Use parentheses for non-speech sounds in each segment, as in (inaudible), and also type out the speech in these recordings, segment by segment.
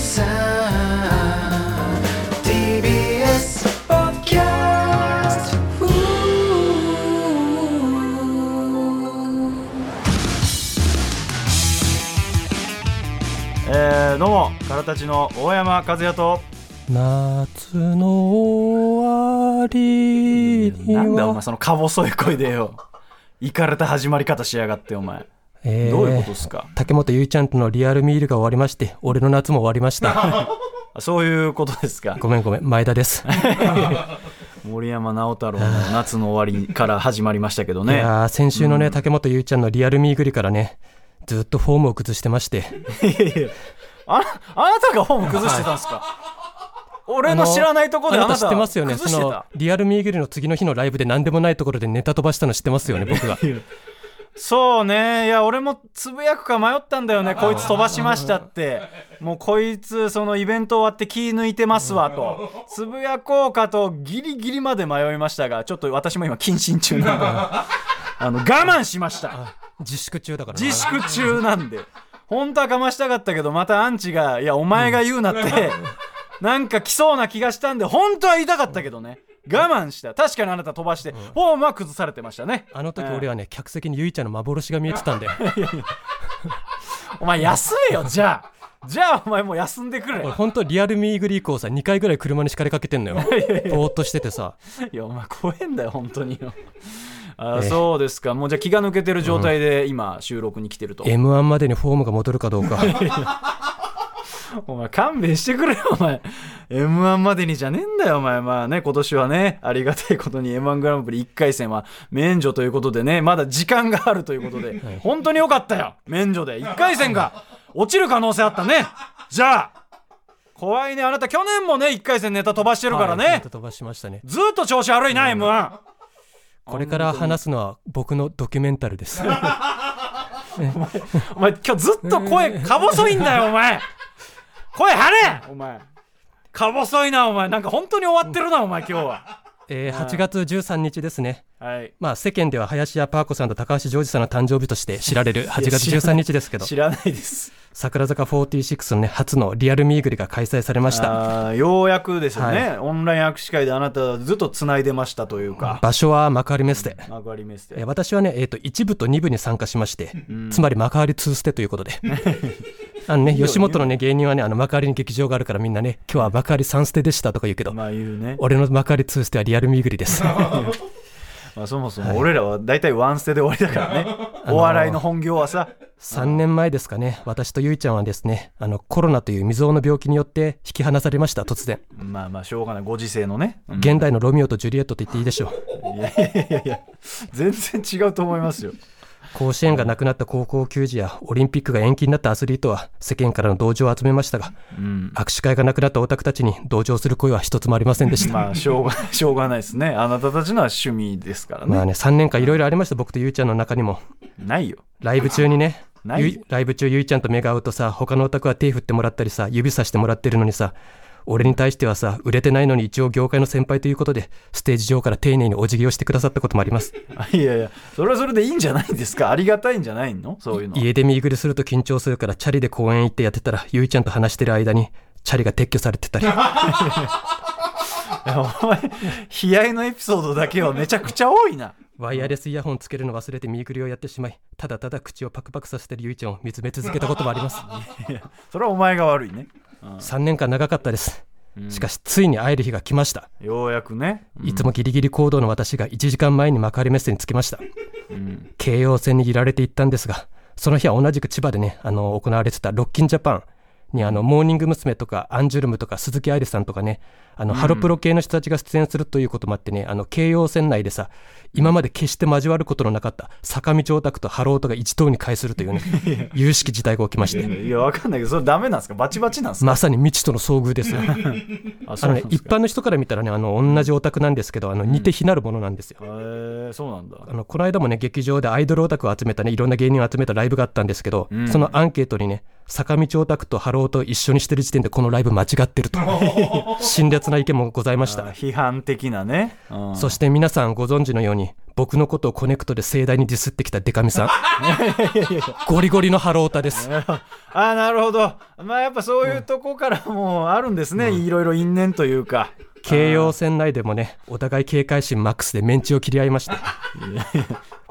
さん。TBS ポッドキャストえー、どうもからたちの大山和也と。夏の終わりには。なんだお前そのか細い声でよ。いかれた始まり方しやがってお前えー。どういうことっすか？竹本ゆいちゃんとのリアルミールが終わりまして俺の夏も終わりました。(laughs) あそういうことですか？ごめんごめん前田です、(laughs) 森山直太朗の夏の終わりから始まりましたけどいねやー先週のね、竹本ゆいちゃんのリアルミーグリからねずっとフォームを崩してまして。いやいやああなたがフォーム崩してたんですか？俺の知らないところでああなた知ってますよね。そのリアルミーグリの次の日のライブで何でもないところでネタ飛ばしたの知ってますよね僕がそうね。いや俺もつぶやくか迷ったんだよね。こいつ飛ばしましたって。もうこいつそのイベント終わって気抜いてますわと。つぶやこうかとギリギリまで迷いましたがちょっと私も今謹慎中なんで。(laughs) あの我慢しました。自粛中だからな。自粛中なんで。本当はかましたかったけどまたアンチが「いやお前が言うな」って、なんか来そうな気がしたんで本当は言いたかったけどね我慢した。確かにあなた飛ばして、フォームは崩されてましたね。あの時俺はね客席にゆいちゃんの幻が見えてたんで。お前休めよじゃあ。じゃあお前もう休んでくれ俺本当リアルミーグリ以降さ2回ぐらい車に敷かれかけてんのよ。ぼーっとしててさ。いやお前怖えんだよ本当によ。あええ。そうですか。もうじゃあ気が抜けてる状態で今収録に来てると、m 1までにフォームが戻るかどうか (laughs) お前勘弁してくれよお前。m 1までにじゃねえんだよお前。まあね今年はねありがたいことに m 1グランプリ1回戦は免除ということでねまだ時間があるということで、本当によかったよ免除で。1回戦が落ちる可能性あったね。じゃあ怖いね。あなた去年もね1回戦ネタ飛ばしてるからね、はいネタ飛ばしましたね。ずっと調子悪いな m 1これから話すのは僕のドキュメンタルです。(laughs) お前今日ずっと声か細いんだよお前声張れ！お前。か細いなお前。なんか本当に終わってるなお前今日は。えー8月13日ですね。はい。まあ世間では林家パー子さんと高橋ジョージさんの誕生日として知られる8月13日ですけど。知らない。です。桜坂46のね初のリアルミーグリが開催されました。ようやくですよね、はいオンライン握手会であなたずっとつないでましたというか、場所は幕張メッセ。幕張メッセ。えー私はね、えー、と1部と2部に参加しまして、つまり幕張2ステということで (laughs) あのね吉本のね芸人はねあの幕張に劇場があるからみんなね今日は幕張3ステでしたとか言うけど、まあ言うね、俺の幕張2ステはリアルミーグリです。(laughs) まあ、そもそも俺らは大体ワンステで終わりだからね、お笑いの本業はさ。3年前ですかね。私とゆいちゃんはですねあのコロナという未曾有の病気によって引き離されました突然。まあまあしょうがない。ご時世のね、うん。現代のロミオとジュリエットと言っていいでしょう。いやいやいや。全然違うと思いますよ甲子園がなくなった高校球児やオリンピックが延期になったアスリートは世間からの同情を集めましたがうん。握手会がなくなったオタクたちに同情する声は一つもありませんでした、まあしょうが (laughs) しょうがないですね。あなたたちのは趣味ですからね、まあね3年間いろいろありました。僕とゆいちゃんの中にも。ないよ。ライブ中にねライブ中ゆいちゃんと目が合うとさ他のオタクは手振ってもらったりさ指さしてもらってるのにさ俺に対してはさ売れてないのに一応業界の先輩ということでステージ上から丁寧にお辞儀をしてくださったこともあります。あ (laughs) いやいやそれはそれでいいんじゃないですか？ありがたいんじゃないの？そういうの。家で見ぐりすると緊張するからチャリで公園行ってやってたらゆいちゃんと話してる間にチャリが撤去されてたり。(laughs) お前悲哀のエピソードだけはめちゃくちゃ多いな。ワイヤレスイヤホンつけるの忘れて見ぐりをやってしまいただただ口をパクパクさせてるゆいちゃんを見つめ続けたこともあります。(laughs) いやそれはお前が悪いね、3年間長かったです。しかしついに会える日が来ました。ようやくね、いつもギリギリ行動の私が1時間前に幕張メッセに着きました。京葉線に揺られて行ったんですが、その日は同じく千葉でね、あの、行われてたロッキンジャパンに、あの、モーニング娘。とか、アンジュルムとか、鈴木愛理さんとかね、あの、ハロプロ系の人たちが出演するということもあってね、あの、京葉線内でさ、今まで決して交わることのなかった坂道オタクとハロヲタが一堂に会するというね、(laughs) 由々しき事態が起きまして、いやわかんないけどそれダメなんですか？バチバチなんですか、まさに未知との遭遇ですよ。(laughs) ああのね、一般の人から見たらね、あの、同じオタクなんですけど、あの、似て非なるものなんですよ。へーそうなんだ。あのこの間もね劇場でアイドルオタクを集めたねいろんな芸人を集めたライブがあったんですけど、うん。そのアンケートにね坂道オタクとハロヲタ一緒にしてる時点でこのライブ間違ってると。(laughs) 辛辣な意見もございました。あ批判的なね、うん。そして皆さんご存知のように僕のことをコネクトで盛大にディスってきたでか美さん。(laughs) ゴリゴリのハロータです。(laughs) ああなるほど。まあやっぱそういうとこからもあるんですね、いろいろ因縁というか。京葉線内でもねお互い警戒心マックスでメンチを切り合いました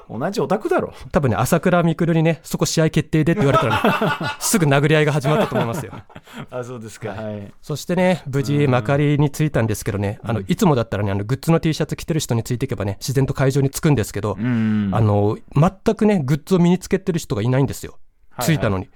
同じオタクだろ。多分ね朝倉未来にねそこ試合決定でって言われたら、ね、(laughs) すぐ殴り合いが始まったと思いますよ。(laughs) あそうですか。はい。そしてね無事幕張に着いたんですけどね、あのいつもだったらねあのグッズの T シャツ着てる人についていけばね自然と会場に着くんですけど、うん。あの全くねグッズを身につけてる人がいないんですよ。はい。着いたのに、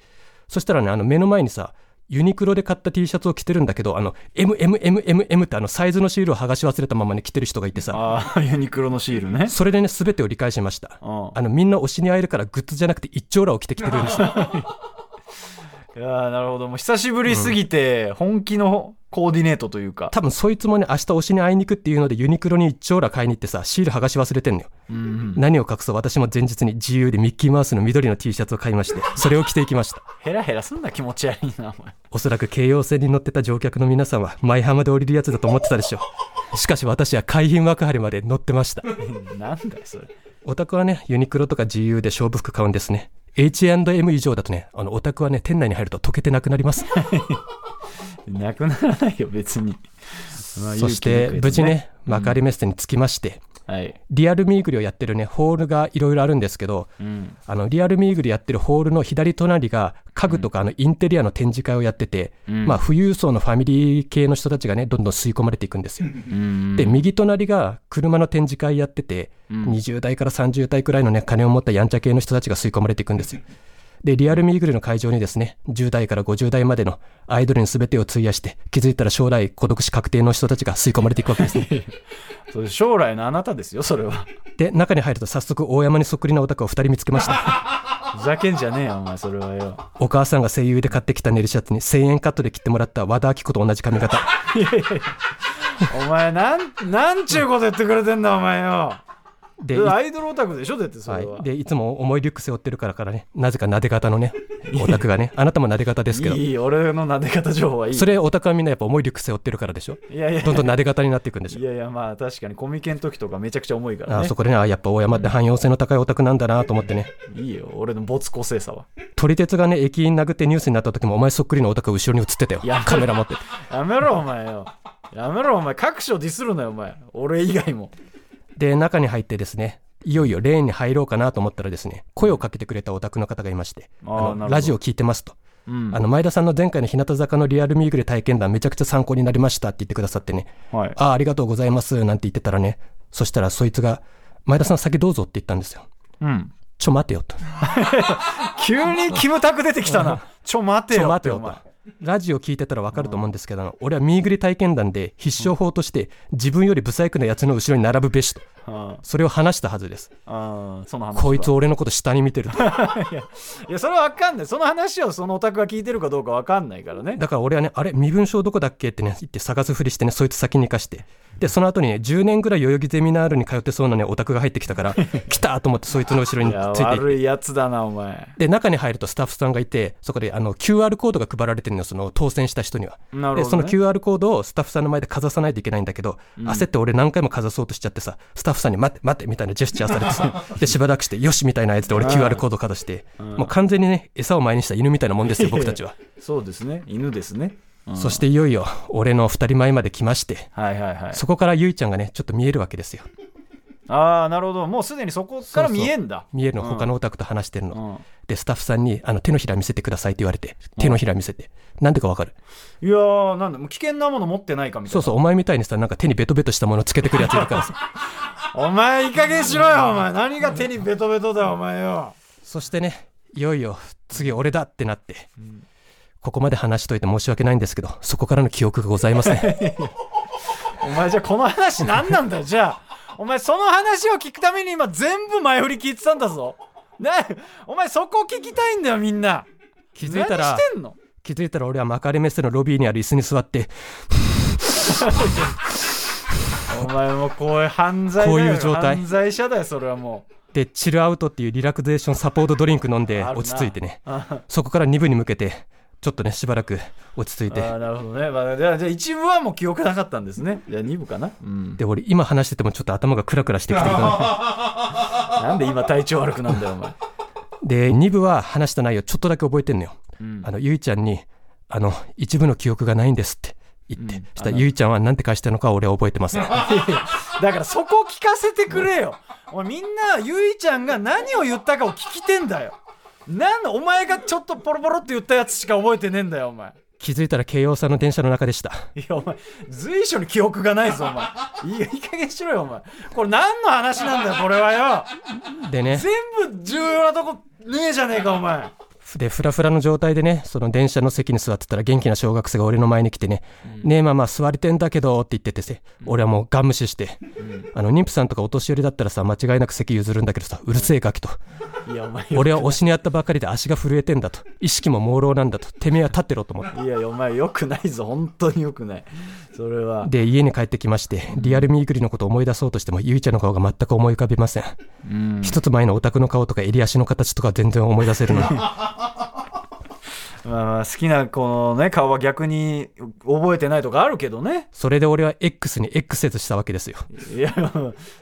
そしたらねあの目の前にさユニクロで買った T シャツを着てるんだけどあの MMMMM ってあのサイズのシールを剥がし忘れたままに着てる人がいてさ。ああユニクロのシールね。それでね全てを理解しました。うんあのみんな推しに会えるからグッズじゃなくて一丁羅を着てきてるんですよ。(laughs) いやーなるほど。もう久しぶりすぎて本気のコーディネートというか、多分そいつもね明日推しに会いに行くっていうのでユニクロに一丁羅買いに行ってさシール剥がし忘れてんのよ。うんうん、何を隠そう私も前日に自由でミッキーマウスの緑の T シャツを買いまして (laughs) それを着ていきました。ヘラヘラすんな気持ち悪いなお前。おそらく京葉線に乗ってた乗客の皆さんは舞浜で降りるやつだと思ってたでしょう。しかし私は海浜幕張まで乗ってました。なんだよそれ。オタクはねユニクロとか GU で勝負服買うんですね。H&M 以上だとねあのオタクはね店内に入ると溶けてなくなります (laughs) (laughs) なくならないよ別に、まあそして無事ね幕張メッセに着きまして、はい、リアルミーグリをやってるねホールがいろいろあるんですけどうん、あのリアルミーグリやってるホールの左隣が家具とかあのインテリアの展示会をやってて、うん。まあ富裕層のファミリー系の人たちがねどんどん吸い込まれていくんですよ。うん。で右隣が車の展示会やってて、うん。20代から30代くらいのね金を持ったやんちゃ系の人たちが吸い込まれていくんですよ。でリアルミーグリの会場にですね10代から50代までのアイドルに全てを費やして気づいたら将来孤独死確定の人たちが吸い込まれていくわけですね。(laughs) それ将来のあなたですよそれはで中に入ると早速大山にそっくりなオタクを2人見つけました。ふざけんじゃねえよお前それはよお母さんが声優で買ってきたネルシャツに1000円カットで切ってもらった和田アキ子と同じ髪型。お前なんなんちゅうこと言ってくれてんだお前よでいアイドルオタクでしょだってそれは、はい、でいつも重いリュック背負ってるからからねなぜかなで型のねオタクがね。あなたもなで型ですけど。いい俺の撫で方情報はいい。それオタクはみんなやっぱ重いリュック背負ってるからでしょ？いやいや。どんどんなで型になっていくんでしょ？いやいやまあ確かにコミケの時とかめちゃくちゃ重いからね。あそこでねあやっぱ大山って汎用性の高いオタクなんだなと思ってね。いいよ俺の没個性さは。撮り鉄がね駅員殴ってニュースになった時もお前そっくりのオタクが後ろに映ってたよ。カメラ持って。やめろお前よ。やめろお前。各所ディスるなよお前。俺以外もで中に入ってですねいよいよレーンに入ろうかなと思ったらですね声をかけてくれたオタクの方がいましてラジオ聞いてますと。うん。あの前田さんの前回の日向坂のリアルミーグレ体験談めちゃくちゃ参考になりましたって言ってくださってね。はい。ああありがとうございますなんて言ってたらね。そしたらそいつが前田さん先どうぞって言ったんですよ。うん。ちょ待てよと。(laughs) 急にキムタク出てきたな。ちょ待てちょよ待てよとラジオ聞いてたら分かると思うんですけど、俺はミーグリ体験談で必勝法として自分よりブサイクなやつの後ろに並ぶべしと。それを話したはずです。あその話は。こいつ俺のこと下に見てる。と (laughs) いやそれは分かんない。その話をそのオタクが聞いてるかどうか分かんないからね。だから俺はねあれ身分証どこだっけってね言って探すふりしてねそいつ先に行かして。でその後にね10年ぐらい代々木ゼミナールに通ってそうなねオタクが入ってきたから (laughs) 来たと思ってそいつの後ろについて悪いやつだなお前。で中に入るとスタッフさんがいてそこであの QR コードが配られてるのよその当選した人には。なるほど、でそのね、QR コードをスタッフさんの前でかざさないといけないんだけど、焦って俺何回もかざそうとしちゃってさスタッフさんに「待って待って」みたいなジェスチャーされてさ (laughs) でしばらくして「よし」みたいなやつで俺 QR コードかざしてもう完全にね餌を前にした犬みたいなもんですよ (laughs) 僕たちは、そうですね。犬ですね、うん。そしていよいよ俺の2人前まで来ましてはいはいはい。そこからゆいちゃんがねちょっと見えるわけですよああなるほど。もうすでにそこから見えんだ。見えるの他のオタクと話してるの、うん。でスタッフさんにあの手のひら見せてくださいって言われて手のひら見せて、なんでかわかる？いやーなんだもう危険なもの持ってないかみたいな。そうそうお前みたいにさなんか手にベトベトしたものつけてくるやついるからさ。お前いい加減しろよお前。何が手にベトベトだよお前よ。そしてねいよいよ次俺だってなって、ここまで話しといて申し訳ないんですけどそこからの記憶がございません。(laughs) お前じゃあこの話何なんだよじゃあお前その話を聞くために今全部前振り聞いてたんだぞ。なお前そこ聞きたいんだよみんな。気づいたら何してんの？気づいたら俺は幕張メッセのロビーにある椅子に座って。お前もうこういう犯罪だよ。こういう状態。犯罪者だよそれはもでチルアウトっていうリラクゼーションサポートドリンク飲んで落ち着いてね。そこから2部に向けてちょっとねしばらく落ち着いて。あーなるほどね、まあ、じゃあじゃあ一部はもう記憶なかったんですね。じゃあ二部かな、うん、で俺今話しててもちょっと頭がクラクラしてきてるから。(laughs) なんで今体調悪くなんだよお前、で2部は話した内容ちょっとだけ覚えてんのよ。うん。あのゆいちゃんにあの一部の記憶がないんですって言って、うん。そしたらゆいちゃんは何て返したのかは俺は覚えてます。(laughs) だからそこ聞かせてくれよ。お前みんなゆいちゃんが何を言ったかを聞きてんだよ。なんだお前がちょっとポロポロって言ったやつしか覚えてねえんだよお前。気づいたら京王さんの電車の中でしたいやお前随所に記憶がないぞお前。いいいい加減しろよお前。これ何の話なんだよこれはよ。でね全部重要なとこねえじゃねえかお前。でフラフラの状態でねその電車の席に座ってたら元気な小学生が俺の前に来てね「ねえママ座りてんだけど」って言っててせ俺はもうガン無視して、あの妊婦さんとかお年寄りだったらさ間違いなく席譲るんだけどさうるせえガキと。いやお前。俺は推しにあったばかりで足が震えてんだと。意識も朦朧なんだと。てめえは立ってろと思って。いやいやお前よくないぞ。本当によくない。それは。で家に帰ってきましてリアルミーグリのことを思い出そうとしてもゆいちゃんの顔が全く思い浮かびません。うん。一つ前のオタクの顔とか襟足の形とか全然思い出せるのに。(laughs) まあまあ好きなこのね顔は逆に覚えてないとかあるけどね。それで俺は X に X 説したわけですよ。いや、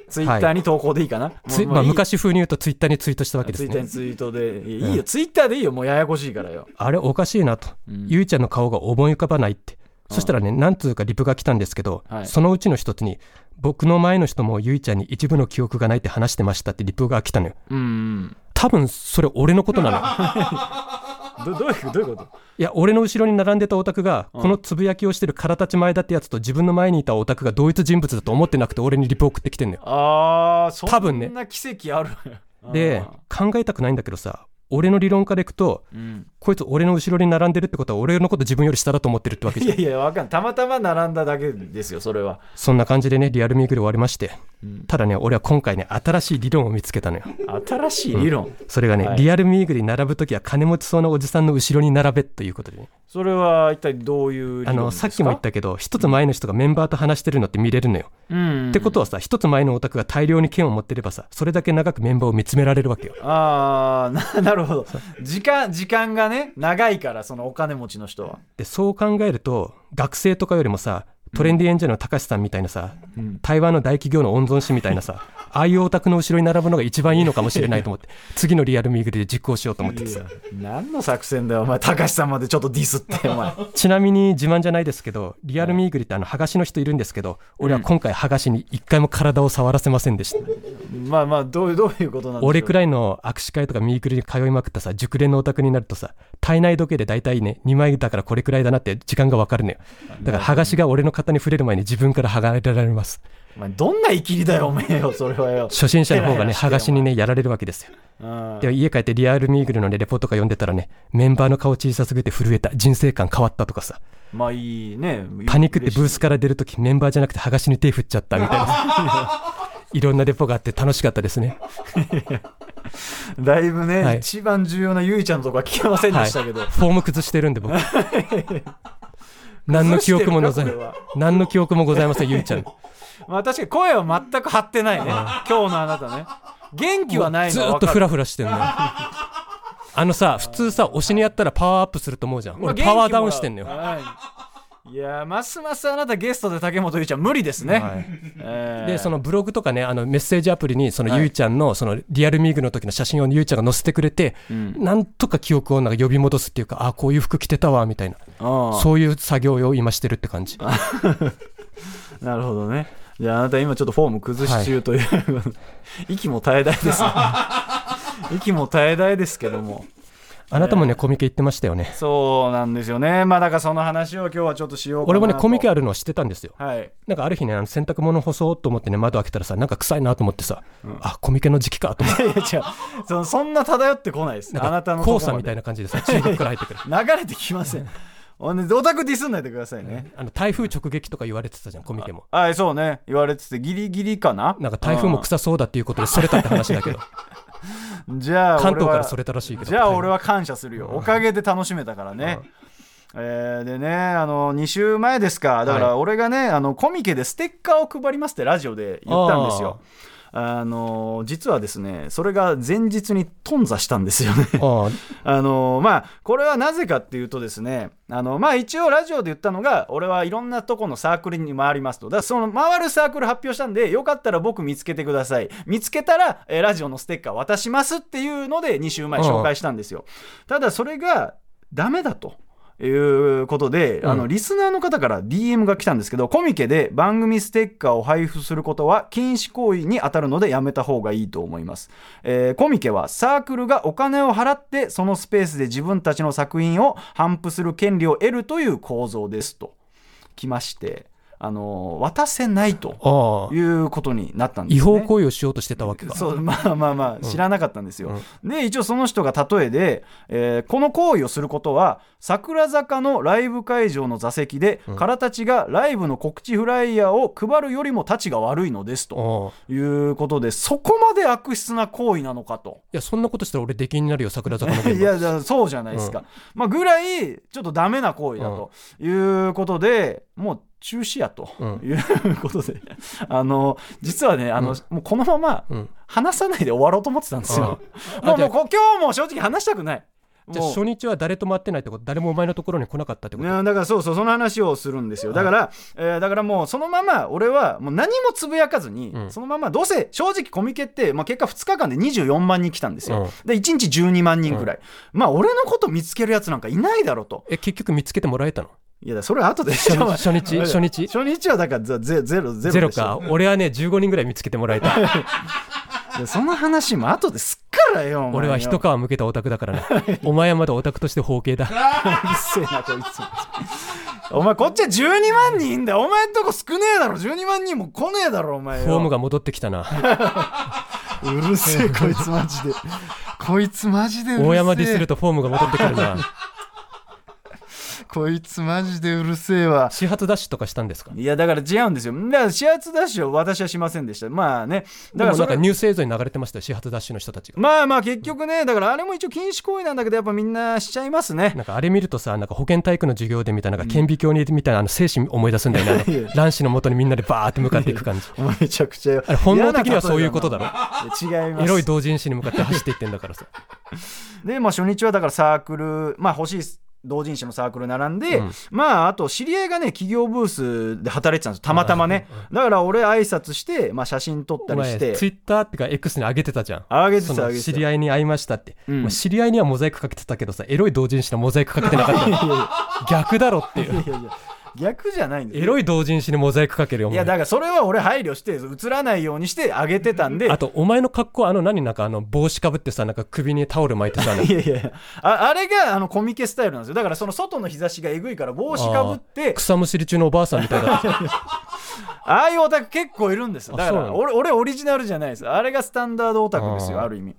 ツイッターに投稿でいいかな。つまあ、昔風に言うとツイッターにツイートしたわけですね。ツイッターにツイートで。いやいいよ、ツイッターでいいよ、もうややこしいからよ。あれおかしいなと、うん。ゆいちゃんの顔が思い浮かばないってそしたらね何通かリプが来たんですけど、はい。そのうちの一つに僕の前の人もゆいちゃんに一部の記憶がないって話してましたってリプが来たのよ。うん。多分それ俺のことなの。(laughs) どどういうどういうこと？いや俺の後ろに並んでたオタクがこのつぶやきをしてる空立ち前だってやつと自分の前にいたオタクが同一人物だと思ってなくて俺にリプ送ってきてんのよ。あー、そ多分ね。んな奇跡ある。で考えたくないんだけどさ俺の理論からいくとうんこいつ俺の後ろに並んでるってことは俺のこと自分より下だと思ってるってわけじゃんいやいや、わかんない。たまたま並んだだけですよ、それは。そんな感じでねリアルミーグル終わりましてうんただね俺は今回ね新しい理論を見つけたのよ新しい理論？それがね、はいリアルミーグルに並ぶ時は金持ちそうなおじさんの後ろに並べということでねそれは一体どういうあのさっきも言っ。たけど一つ前の人がメンバーと話してるのって見れるのよ、うん。ってことはさ一つ前のオタクが大量に剣を持ってればさそれだけ長くメンバーを見つめられるわけよああ、(laughs) ななるほど。時間、時間がね、長いから、そのお金持ちの人は。でそう考えると学生とかよりもさトレンディエンジェルの高橋さんみたいなさ、うん。台湾の大企業の御曹司みたいなさああいうオタクの後ろに並ぶのが一番いいのかもしれないと思って次のリアルミーグルで実行しようと思って。てさ何の作戦だよ、お前。高橋さんまでちょっとディスって、お前。ちなみに自慢じゃないですけどリアルミーグリってあの剥がしの人いるんですけど俺は今回剥がしに一回も体を触らせませんでした、まあまあ、どういう、どういうことなん俺くらいの握手会とかミーグリに通いまくったさ熟練のオタクになるとさ体内時計で大体ね2枚だからこれくらいだなって時間がわかるのよ。だから剥がしが俺の肩に触れる前に自分から剥がれられますお前どんな生きりだよ、おめえよ、それはよ。初心者の方がね剥がしにねやられるわけですよ。うん。で家帰ってリアルミーグルのねレポートとか読んでたらねメンバーの顔小さすぎて震えた。人生観変わったとかさ。まあいいね。パニックってブースかから出るときメンバーじゃなくて剥がしに手振っちゃったみたいな。(laughs) いろんなレポがあって楽しかったですね。(laughs) だいぶね、はい。一番重要なゆいちゃんのとこは聞けませんでしたけど。フォーム崩してるんで僕。何の記憶もござい何の記憶もございませんゆいちゃん (laughs) まあ確かに声は全く張ってないね。今日のあなたね。元気はないずっとフラフラしてんのよあのさ普通さ推しにやったらパワーアップすると思うじゃん。まあ俺パワーダウンしてんのよ、い。いやますますあなたゲストで竹本ゆいちゃん無理ですね。はい。えー。でそのブログとかねあのメッセージアプリにそのはいゆいちゃんのそのリアルミーグの時の写真をゆいちゃんが載せてくれて、うん。なんとか記憶をなんか呼び戻すっていうかあこういう服着てたわみたいな。そういう作業を今してるって感じ。(laughs) なるほどね。じゃああなた今ちょっとフォーム崩し中という、息も絶え絶えですね。(laughs) 息も絶え絶えですけども。あなたもねコミケ行ってましたよねそうなんですよね。まあだからその話を今日はちょっとしよう。俺もねコミケあるのは知ってたんですよはい。なんかある日ねあの洗濯物干そうと思ってね窓開けたらさなんか臭いなと思ってさ、あコミケの時期かと思っていや違うそのそんな漂ってこないです。あなたかの黄砂みたいな感じでさ中国から入ってくる (laughs) 流れてきません。オタクディスんないでくださいね。あの台風直撃とか言われてたじゃんコミケもはい、そうね。言われてて、ギリギリかな？なんか台風も臭そうだっていうことでそれたって話だけどうん (laughs) じゃあ、関東からそれたらしいけどじゃあ俺は感謝するよ。おかげで楽しめたからね。えーでね、あの2週前ですか、だから俺がね、あのコミケでステッカーを配りますってラジオで言ったんですよ。あの実はですねそれが前日に頓挫したんですよね。あ (laughs) のまあこれはなぜかっていうとですねあのまあ一応ラジオで言ったのが俺はいろんなとこのサークルに回りますと。だからその回るサークル発表したんでよかったら僕見つけてください。見つけたら、えーラジオのステッカー渡しますっていうので2週前紹介したんですよ。ただそれがダメだと。いうことで、あのうんリスナーの方から DM が来たんですけどコミケで番組ステッカーを配布することは禁止行為に当たるのでやめた方がいいと思います、えーコミケはサークルがお金を払ってそのスペースで自分たちの作品を頒布する権利を得るという構造ですと。きましてあの渡せないということになったんです、ね、違法行為をしようとしてたわけかそうまあまあまあ知らなかったんですよ、で一応その人が例えで、えーこの行為をすることは桜坂のライブ会場の座席で、からたちがライブの告知フライヤーを配るよりもたちが悪いのですということでそこまで悪質な行為なのかと。いやそんなことしたら俺出禁になるよ桜坂の (laughs) いやそうじゃないですか、まあぐらいちょっとダメな行為だということで、もう中止やとうん。いうことで、(laughs) あの実はねあの、もうこのままうん。話さないで終わろうと思ってたんですよ。もうもうこ今日も正直話したくない。じゃあ初日は誰とも会ってないってこと誰もお前のところに来なかったってこと、ねだからそうそうその話をするんですよ。だから、えーだからもうそのまま俺はもう何もつぶやかずに、うん。そのままどうせ正直コミケって、まあ、結果2日間で24万人来たんですよ、うん。で1日12万人くらい、まあ俺のこと見つけるやつなんかいないだろうと。え結局見つけてもらえたの？いやそれは後で。初日？初日？初日？初日はだからゼゼゼロゼロゼロか。俺はね15人ぐらい見つけてもらえた (laughs) でその話も後ですっからよ俺は一皮向けたオタクだからな (laughs) お前はまだオタクとして包茎だ。(laughs) うるせえなこいつ。お前こっちは12万人いんだよお前んとこ少ねえだろ。12万人も来ねえだろお前よ。フォームが戻ってきたな。(laughs) うるせえこいつマジで。こいつマジでうるせえ。大山ディスるとフォームが戻ってくるなこいつマジでうるせえわ。始発ダッシュとかしたんですか？いやだから違うんですよ。だから始発ダッシュを私はしませんでした。まあね。でもなんかだからそれニュース映像に流れてましたよ始発ダッシュの人たちが。まあまあ結局ねだからあれも一応禁止行為なんだけどやっぱみんなしちゃいますね。なんかあれ見るとさなんか保健体育の授業でみたいななんか顕微鏡にみたいなあの精神思い出すんだよね。卵子の元にみんなでバーって向かっていく感じ。めちゃくちゃ。あれ本能的にはそういうことだろ。ろ。違います。エロい同人誌に向かって走っていってんだからさ。でまあ初日はだからサークルまあ欲しい同人誌のサークル並んで、うん。まああと知り合いがね企業ブースで働いてたんですよ。たまたまね。だから俺挨拶して、まあ、写真撮ったりして。ツイッターってか X に上げてたじゃん。あげてそのたあげてた。知り合いに会いましたって、うん。まあ知り合いにはモザイクかけてたけどさエロい同人誌のモザイクかけてなかった。逆だろっていう。いやいや逆じゃないんです。エロい同人誌にモザイクかけるよお前。いやだからそれは俺配慮して映らないようにしてあげてたんで。あとお前の格好あの何なんかあの帽子かぶってさなんか首にタオル巻いてさ (laughs) いやいやいや。ああれがあのコミケスタイルなんですよ。だからその外の日差しがえぐいから帽子かぶって。草むしり中のおばあさんみたいだ。っ (laughs) たああいうオタク結構いるんですよ。だかあそうなの？ら俺俺オリジナルじゃないです。あれがスタンダードオタクですよある意味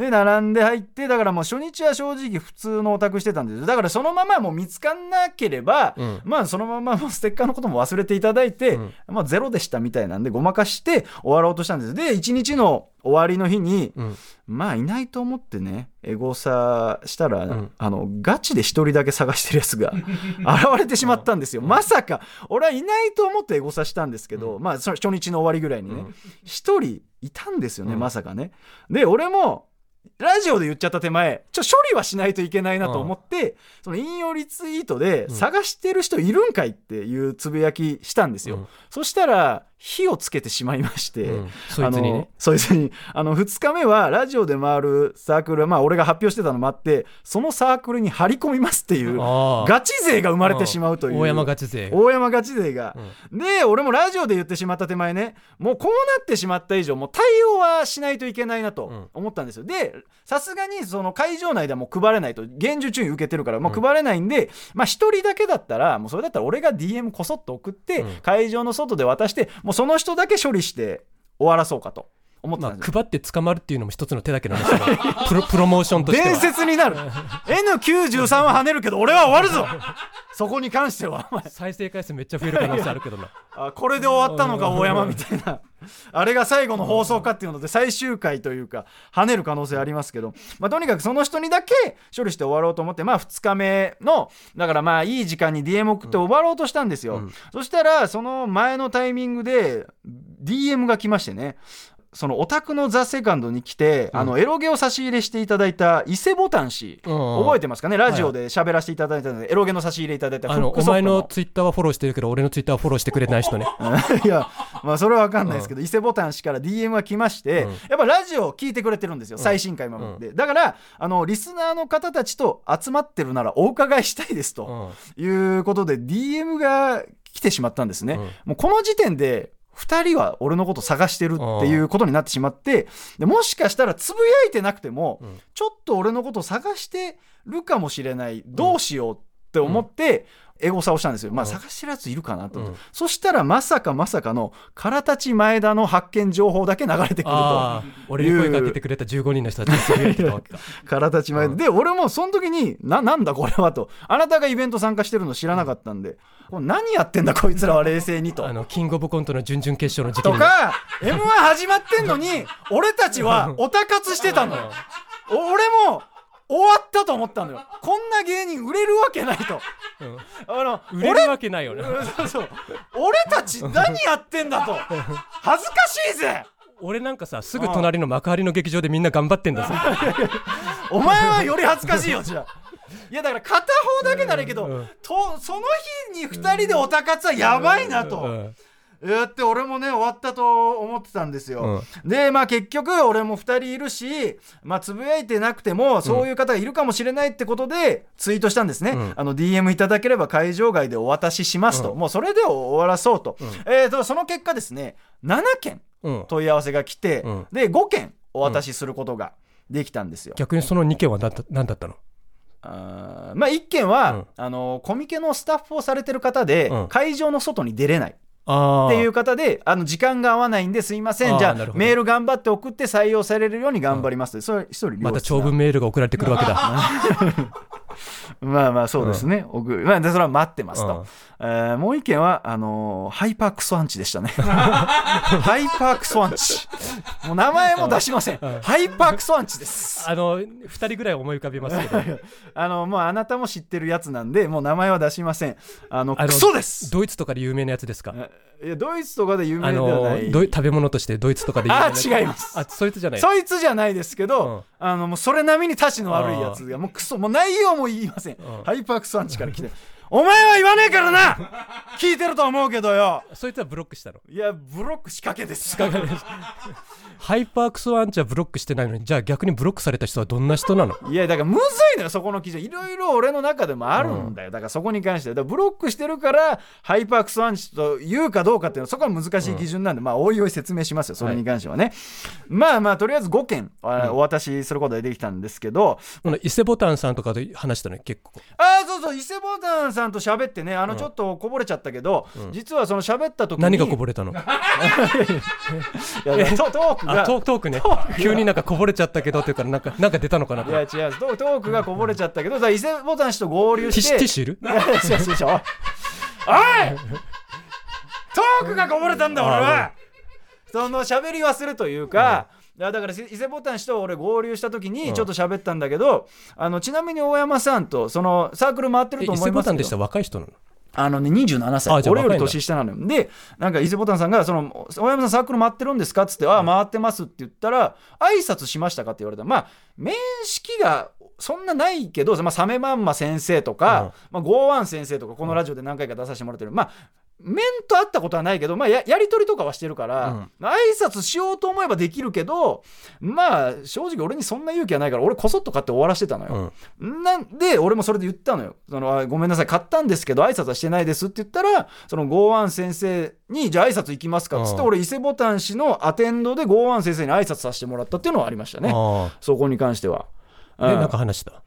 で並んで入ってだからもう初日は正直普通のオタクしてたんですよ。だからそのままもう見つかんなければ、うん。まあそのままもうステッカーのことも忘れていただいて、うん。まあゼロでしたみたいなんでごまかして終わろうとしたんです。で一日の終わりの日に、うん。まあいないと思ってねエゴサしたら、ん。あのガチで一人だけ探してるやつが (laughs) 現れてしまったんですよ、まさか俺はいないと思ってエゴサしたんですけど、まあその初日の終わりぐらいにね一、人いたんですよね、うん。まさかね。で俺もラジオで言っちゃった手前ちょ処理はしないといけないなと思って、その引用リツイートでうん。探してる人いるんかいっていうつぶやきしたんですよ、うん。そしたら火をつけてしまいまして、うん。そいつにあのねそいつに。あの2日目はラジオで回るサークルまあ俺が発表してたのもあってそのサークルに張り込みますっていうガチ勢が生まれてしまうという。大山ガチ勢。大山ガチ勢が、で俺もラジオで言ってしまった手前ねもうこうなってしまった以上もう対応はしないといけないなと思ったんですよ、でさすがにその会場内ではもう配れないと厳重注意受けてるからもう配れないんで、まあ一人だけだったらもうそれだったら俺が DM こそっと送って、うん。会場の外で渡してもうもうその人だけ処理して終わらそうかと。思ってまあたんですよ、配って捕まるっていうのも一つの手だけどねそのプロプロモーションとしては。伝説になる。N93 は跳ねるけど俺は終わるぞ。そこに関してはお前。再生回数めっちゃ増える可能性あるけどな。あこれで終わったのか大山みたいな。あれが最後の放送かっていうので最終回というか跳ねる可能性ありますけど、まあ、とにかくその人にだけ処理して終わろうと思ってまあ2日目のだからまあいい時間に DM 送って終わろうとしたんですよ、うん。そしたらその前のタイミングで DM が来ましてねそのオタクのザ・セカンドに来て、あのエロゲを差し入れしていただいた伊勢ボタン氏、うん。覚えてますかね？ラジオで喋らせていただいたので、エロゲの差し入れいただいたあのお前のツイッターはフォローしてるけど俺のツイッターはフォローしてくれない人ね。(laughs) いやまあそれは分かんないですけど、伊勢ボタン氏から DM が来まして、うん。やっぱラジオを聞いてくれてるんですよ、最新回まで、だからあのリスナーの方たちと集まってるならお伺いしたいですと、いうことで DM が来てしまったんですね、うん。もうこの時点で2人は俺のこと探してるっていうことになってしまってでもしかしたらつぶやいてなくても、うん。ちょっと俺のこと探してるかもしれない。どうしようって思って、エゴサをしたんですよ、まあ、うん。探してるやついるかなとうん。そしたらまさかまさかの唐立前田の発見情報だけ流れてくると。俺に声かけてくれた15人の人たち唐立前田、で。俺もその時にななんだこれはと。あなたがイベント参加してるの知らなかったんで、何やってんだこいつらは (laughs) 冷静にと。あ。のキングオブコントの準々決勝の時期に。とか m 1始まってんのに俺たちは (laughs) オタ活してたの。俺も終わったと思ったのよ。こんな芸人売れるわけないと。うん。あの売れるわけないよね。(laughs) そうそう。俺たち何やってんだと。恥ずかしいぜ。俺なんかさすぐ隣の幕張の劇場でみんな頑張ってんだぞお前はより恥ずかしいよじゃあ。いやだから片方だけならいいけど、うん。とその日に2人でオタ活はやばいなと、うんやって俺もね終わったと思ってたんですよ、でまあ結局俺も2人いるしまあつぶやいてなくてもそういう方がいるかもしれないってことでツイートしたんですね、うん。あの DM いただければ会場外でお渡ししますと、うん。もうそれで終わらそうと、えーとその結果ですね7件うん。問い合わせが来て、うん。で5件お渡しすることができたんですよ、逆にその2件は何だ何だったの？あーまあ1件は、うん。あのコミケのスタッフをされてる方で、うん。会場の外に出れない。あっていう方であの時間が合わないんですいません。じゃあメール頑張って送って採用されるように頑張ります、それ一人また長文メールが送られてくるわけだ (laughs) まあまあそうですね、送るまあ、でそれは待ってますと、うん。えーもう一件はあのーハイパークソアンチでしたね。(laughs) ハイパークソアンチ。もう名前も出しません、ハイパークソアンチです。あの2人ぐらい思い浮かびますけど。(laughs) あのもうあなたも知ってるやつなんでもう名前は出しません。あのあのクソです！ドイツとかで有名なやつですか？いやドイツとかで有名あではのない、食べ物としてドイツとかで有名なあやつ。違います。あそいつじゃない。そいつじゃないですけど、うん。あのもうそれ並みにたちの悪いやつがもうクソもう内容も言いません、ん。ハイパークソアンチから来てお前は言わねえからな。聞いてると思うけどよ。そいつはブロックしたのいやブロック仕掛けです。(laughs) ハイパークソアンチはブロックしてないのにじゃあ逆にブロックされた人はどんな人なの？いやだからむずいのよそこの基準いろいろ俺の中でもあるんだよ、だからそこに関してブロックしてるからハイパークソアンチと言うかどうかっていうのはそこは難しい基準なんで、まあおいおい説明しますよそれに関してはね、まあまあとりあえず5件あお渡しすることができたんですけど、この伊勢ボタンさんとかで話したの結構。ああそうそう伊勢ボタンさんと喋ってねあのちょっとこぼれちゃったけど、実はその喋った時に何がこぼれたの？(laughs) いやいやトトークがあトトークね。急になんかこぼれちゃったけどっていうからなんかなんか出たのかな？いや違うトトークがこぼれちゃったけど伊勢ボタン氏と合流してティッシュいるいや違う違う違う。おい！トークがこぼれたんだ俺は！その喋り忘れというか、いやだから伊勢ボタン氏と俺合流した時にちょっと喋ったんだけど、あのちなみに大山さんとそのサークル回ってると思いますけど勢ボタンでしたら若い人なの？あのね27あ歳俺より年下なのよ。でなんか伊勢ボタンさんがその「大山さんサークル回ってるんですか?」っつって「ああ回ってます」って言ったら「挨拶しましたか?」って言われた。まあ面識がそんなないけど、まあ、サメマンマ先生とか、まあ、ゴーワン先生とかこのラジオで何回か出させてもらってる、まあ面と会ったことはないけど、まあ、ややり取りとかはしてるから、挨拶しようと思えばできるけどまあ正直俺にそんな勇気はないから俺こそっと買って終わらしてたのよ、なんで俺もそれで言ったのよ。そのあごめんなさい買ったんですけど挨拶はしてないですって言ったらそのゴーワン先生にじゃあ挨拶行きますかっつってうん俺伊勢ボタン氏のアテンドでゴーワン先生に挨拶させてもらったっていうのはありましたね。あそこに関しては。うん。なんか話した？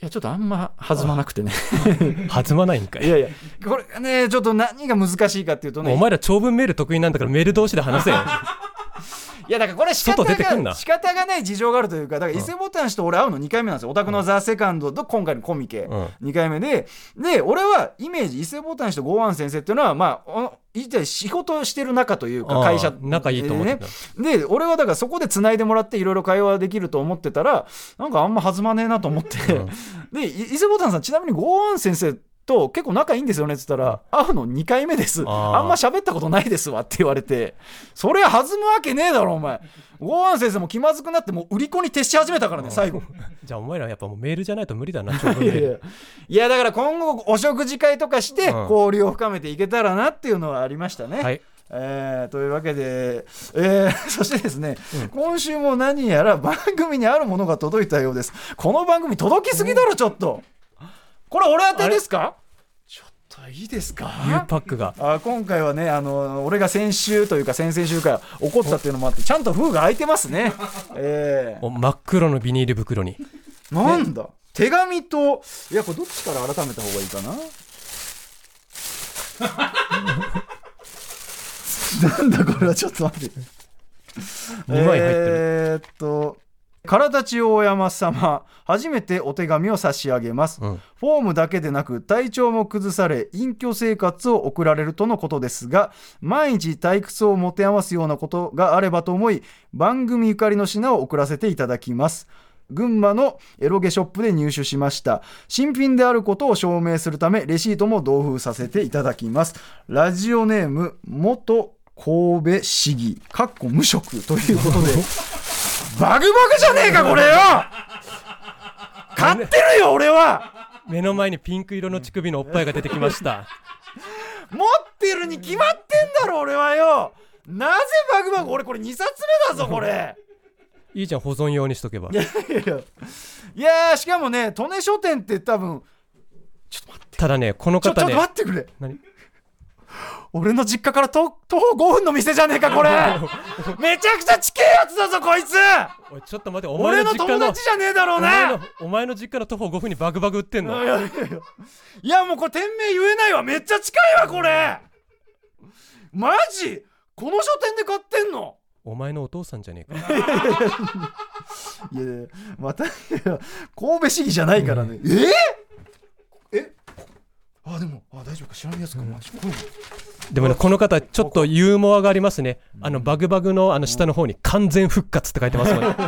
いやちょっとあんま弾まなくてね。(laughs) 弾まないんかい。いやいやこれがねちょっと何が難しいかっていうとね。お前ら長文メール得意なんだからメール同士で話せよいやだからこれ仕方が仕方がない事情があるというかだから伊勢ボタン氏と俺会うの2回目なんですよ。オタクのザ・セカンドと今回のコミケうん。2回目でで俺はイメージ伊勢ボタン氏とゴーワン先生っていうのはまあ仕事してる仲というか会社仲いいと思ってた。でね。で俺はだからそこでつないでもらっていろいろ会話できると思ってたらなんかあんま弾まねえなと思って、でい伊勢ボタンさんちなみにゴーワン先生と結構仲いいんですよねっつったら「会うの2回目です。あんま喋ったことないですわ」って言われて。それ弾むわけねえだろお前。ゴーアン先生も気まずくなってもう売り子に徹し始めたからね最後。(laughs) じゃあお前らやっぱもうメールじゃないと無理だな (laughs) いやいや。いやだから今後お食事会とかしてうん。交流を深めていけたらなっていうのはありましたね。はい。えーというわけで、えー (laughs) そしてですね、今週も何やら番組にあるものが届いたようです。この番組届きすぎだろちょっと。これ俺宛てですか？ちょっといいですか？U パックが。あ今回はねあの俺が先週というか先々週から怒ったっていうのもあってちゃんと封が開いてますね。えーお真っ黒のビニール袋に。なんだ？手紙といやこれどっちから改めた方がいいかな？(laughs) なんだこれは？ちょっと待って。(laughs) 2枚入ってる、えーっと唐立大山様初めてお手紙を差し上げます、うん。フォームだけでなく体調も崩され隠居生活を送られるとのことですが毎日退屈を持て余すようなことがあればと思い番組ゆかりの品を送らせていただきます。群馬のエロゲショップで入手しました。新品であることを証明するためレシートも同封させていただきます。ラジオネーム元神戸市議かっこ無職ということで (laughs) バグバグじゃねえかこれよ。買ってるよ俺は。目の前にピンク色の乳首のおっぱいが出てきました。持ってるに決まってんだろ俺はよ。なぜバグバグ俺これ2冊目だぞ (laughs) これ。いいじゃん保存用にしとけば。いやいや。いやいやーしかもね利根書店って多分ちょっと待って。ただねこのちょちょっ方ねと待ってくれ。何？俺の実家からと徒歩5分の店じゃねえかこれ。(laughs) めちゃくちゃ近えやつだぞこいつ。おいちょっと待ってお前俺の友達じゃねえだろうなのお前の実家の徒歩5分にバグバグ売ってんの？いやいやいやもうこれ店名言えないわ。めっちゃ近いわこれ。マジ？この書店で買ってんの？お前のお父さんじゃねえか。(laughs) いやいやまたいや神戸市議じゃないからね、ええ？あでもあ大丈夫か知らないやつか、マジこれでもねこの方ちょっとユーモアがありますね。あのバグバグのあの下の方に完全復活って書いてますもんね。(laughs)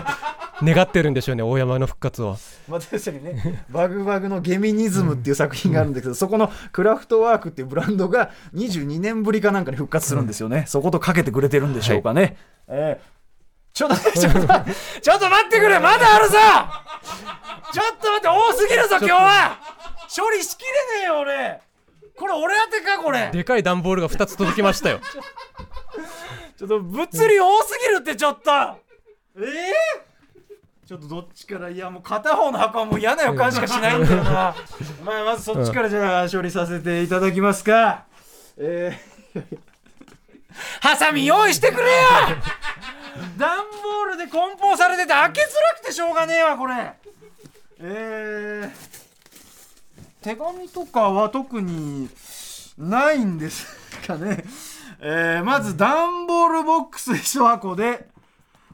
願ってるんでしょうね大山の復活を。まあ、確かにね、バグバグのゲミニズムっていう作品があるんだけど、そこのクラフトワークっていうブランドが22年ぶりかなんかに復活するんですよね。そことかけてくれてるんでしょうかね。えー。ちょっと、ちょっと待って、ちょっと待ってくれ、まだあるぞ。ちょっと待って、多すぎるぞ、今日は処理しきれねえよ、俺。これ俺宛てか、これ。でかい段ボールが2つ届きましたよ。(laughs) ちょっと物理多すぎるってちょっと。ええちょっとどっちからいやもう片方の箱はもう嫌な予感しかしないんだよな。(laughs) まあまずそっちからじゃあ処理させていただきますか。えー、(laughs) ハサミ用意してくれよ！段ボールで梱包されてて開けづらくてしょうがねえわこれ。えー、手紙とかは特にないんですかね。(laughs) えーまず段ボールボックス1箱で、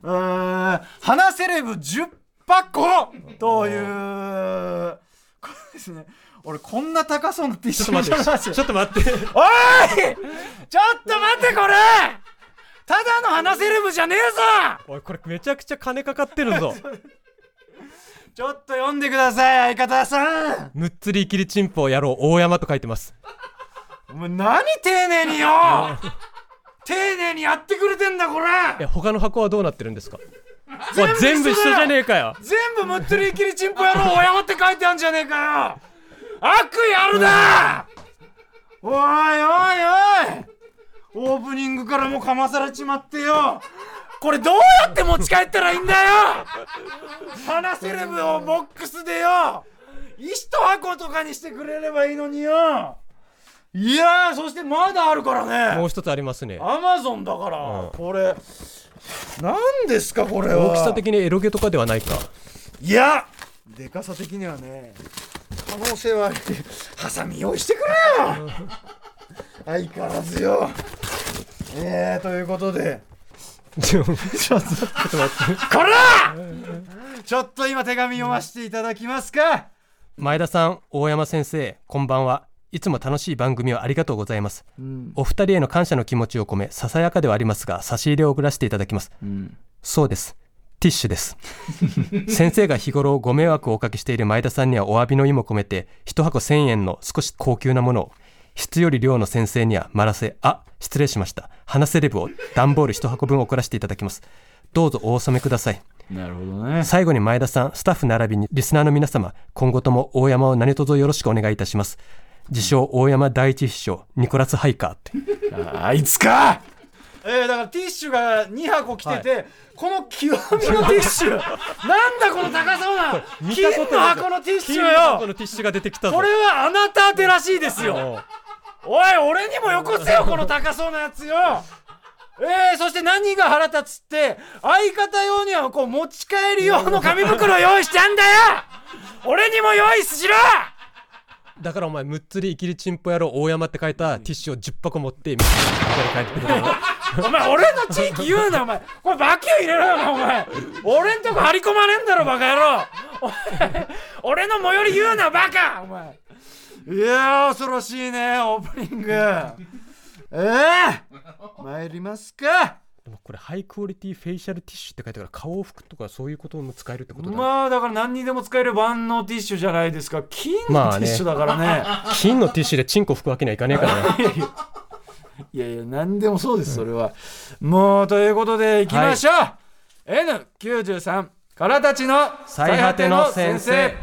えー、花セレブ10箱という、これですね、俺こんな高そうな T シちょっと待ってちょっと待って。おい！ちょっと待ってこれ！ただの花セレブじゃねえぞ！おいこれめちゃくちゃ金かかってるぞ (laughs) ちょっと読んでください相方さん。むっつり切りちんぽ野郎大山と書いてます。お前何丁寧によ。丁寧にやってくれてんだこれ。え他の箱はどうなってるんですか？全部一緒じゃねえかよ。全部むっつり切りちんぽ野郎大山って書いてあんじゃねえかよ。(laughs) 悪意あるな。おいおいおい。オープニングからもうかまされちまってよこれどうやって持ち帰ったらいいんだよ。花セレブをボックスでよ。一箱とかにしてくれればいいのによ。いやーそしてまだあるからね。もう一つありますね。アマゾンだから、うん。これ何ですかこれは。大きさ的にエロゲとかではないか。いやでかさ的にはね可能性はある。ハサミ用意してくれよ。相変わらずよ。えー、ということでちょっと待って。こら！ちょっと今手紙読ませていただきますか。前田さん大山先生こんばんは。いつも楽しい番組をありがとうございます。うん。お二人への感謝の気持ちを込めささやかではありますが差し入れを送らせていただきます。うん。そうです。ティッシュです。(laughs) 先生が日頃ご迷惑をおかけしている前田さんにはお詫びの意も込めて1箱1000円の少し高級なものを質より量の先生にはマラセ。あ失礼しました。花セレブを段ボール1箱分送らせていただきます。どうぞお納めください。なるほどね。最後に前田さんスタッフ並びにリスナーの皆様今後とも大山を何卒よろしくお願いいたします。自称大山第一秘書ニコラス・ハイカーって。ああいつか！えー、だからティッシュが2箱来てて、この極みのティッシュ。なんだこの高そうな金の箱のティッシュよ。のティッシュが出てきたこれはあなた宛てらしいですよおい俺にもよこせよこの高そうなやつよ。えー、そして何が腹立つって相方用にはこう持ち帰り用の紙袋用意してあんだよ。俺にも用意しろ。だからお前むっつり生きりちんぽ野郎大山って書いたティッシュを10箱持ってみたいな帰ってくるのお前俺の地域言うなお前。これバキュー入れろよお前。俺んとこ張り込まねえんだろバカ野郎。お前俺の最寄り言うなバカお前いやー恐ろしいねオープニング。え (laughs) えー、参りますか。でもこれハイクオリティフェイシャルティッシュって書いてあるから顔を拭くとかそういうことも使えるってことだ、まあだから何にでも使える万能ティッシュじゃないですか。金のティッシュだからね,、金のティッシュでチンコ拭くわけにはいかねえからね。いやいや何でもそうですそれは、もうということでいきましょう、N93 からたちの最果ての先生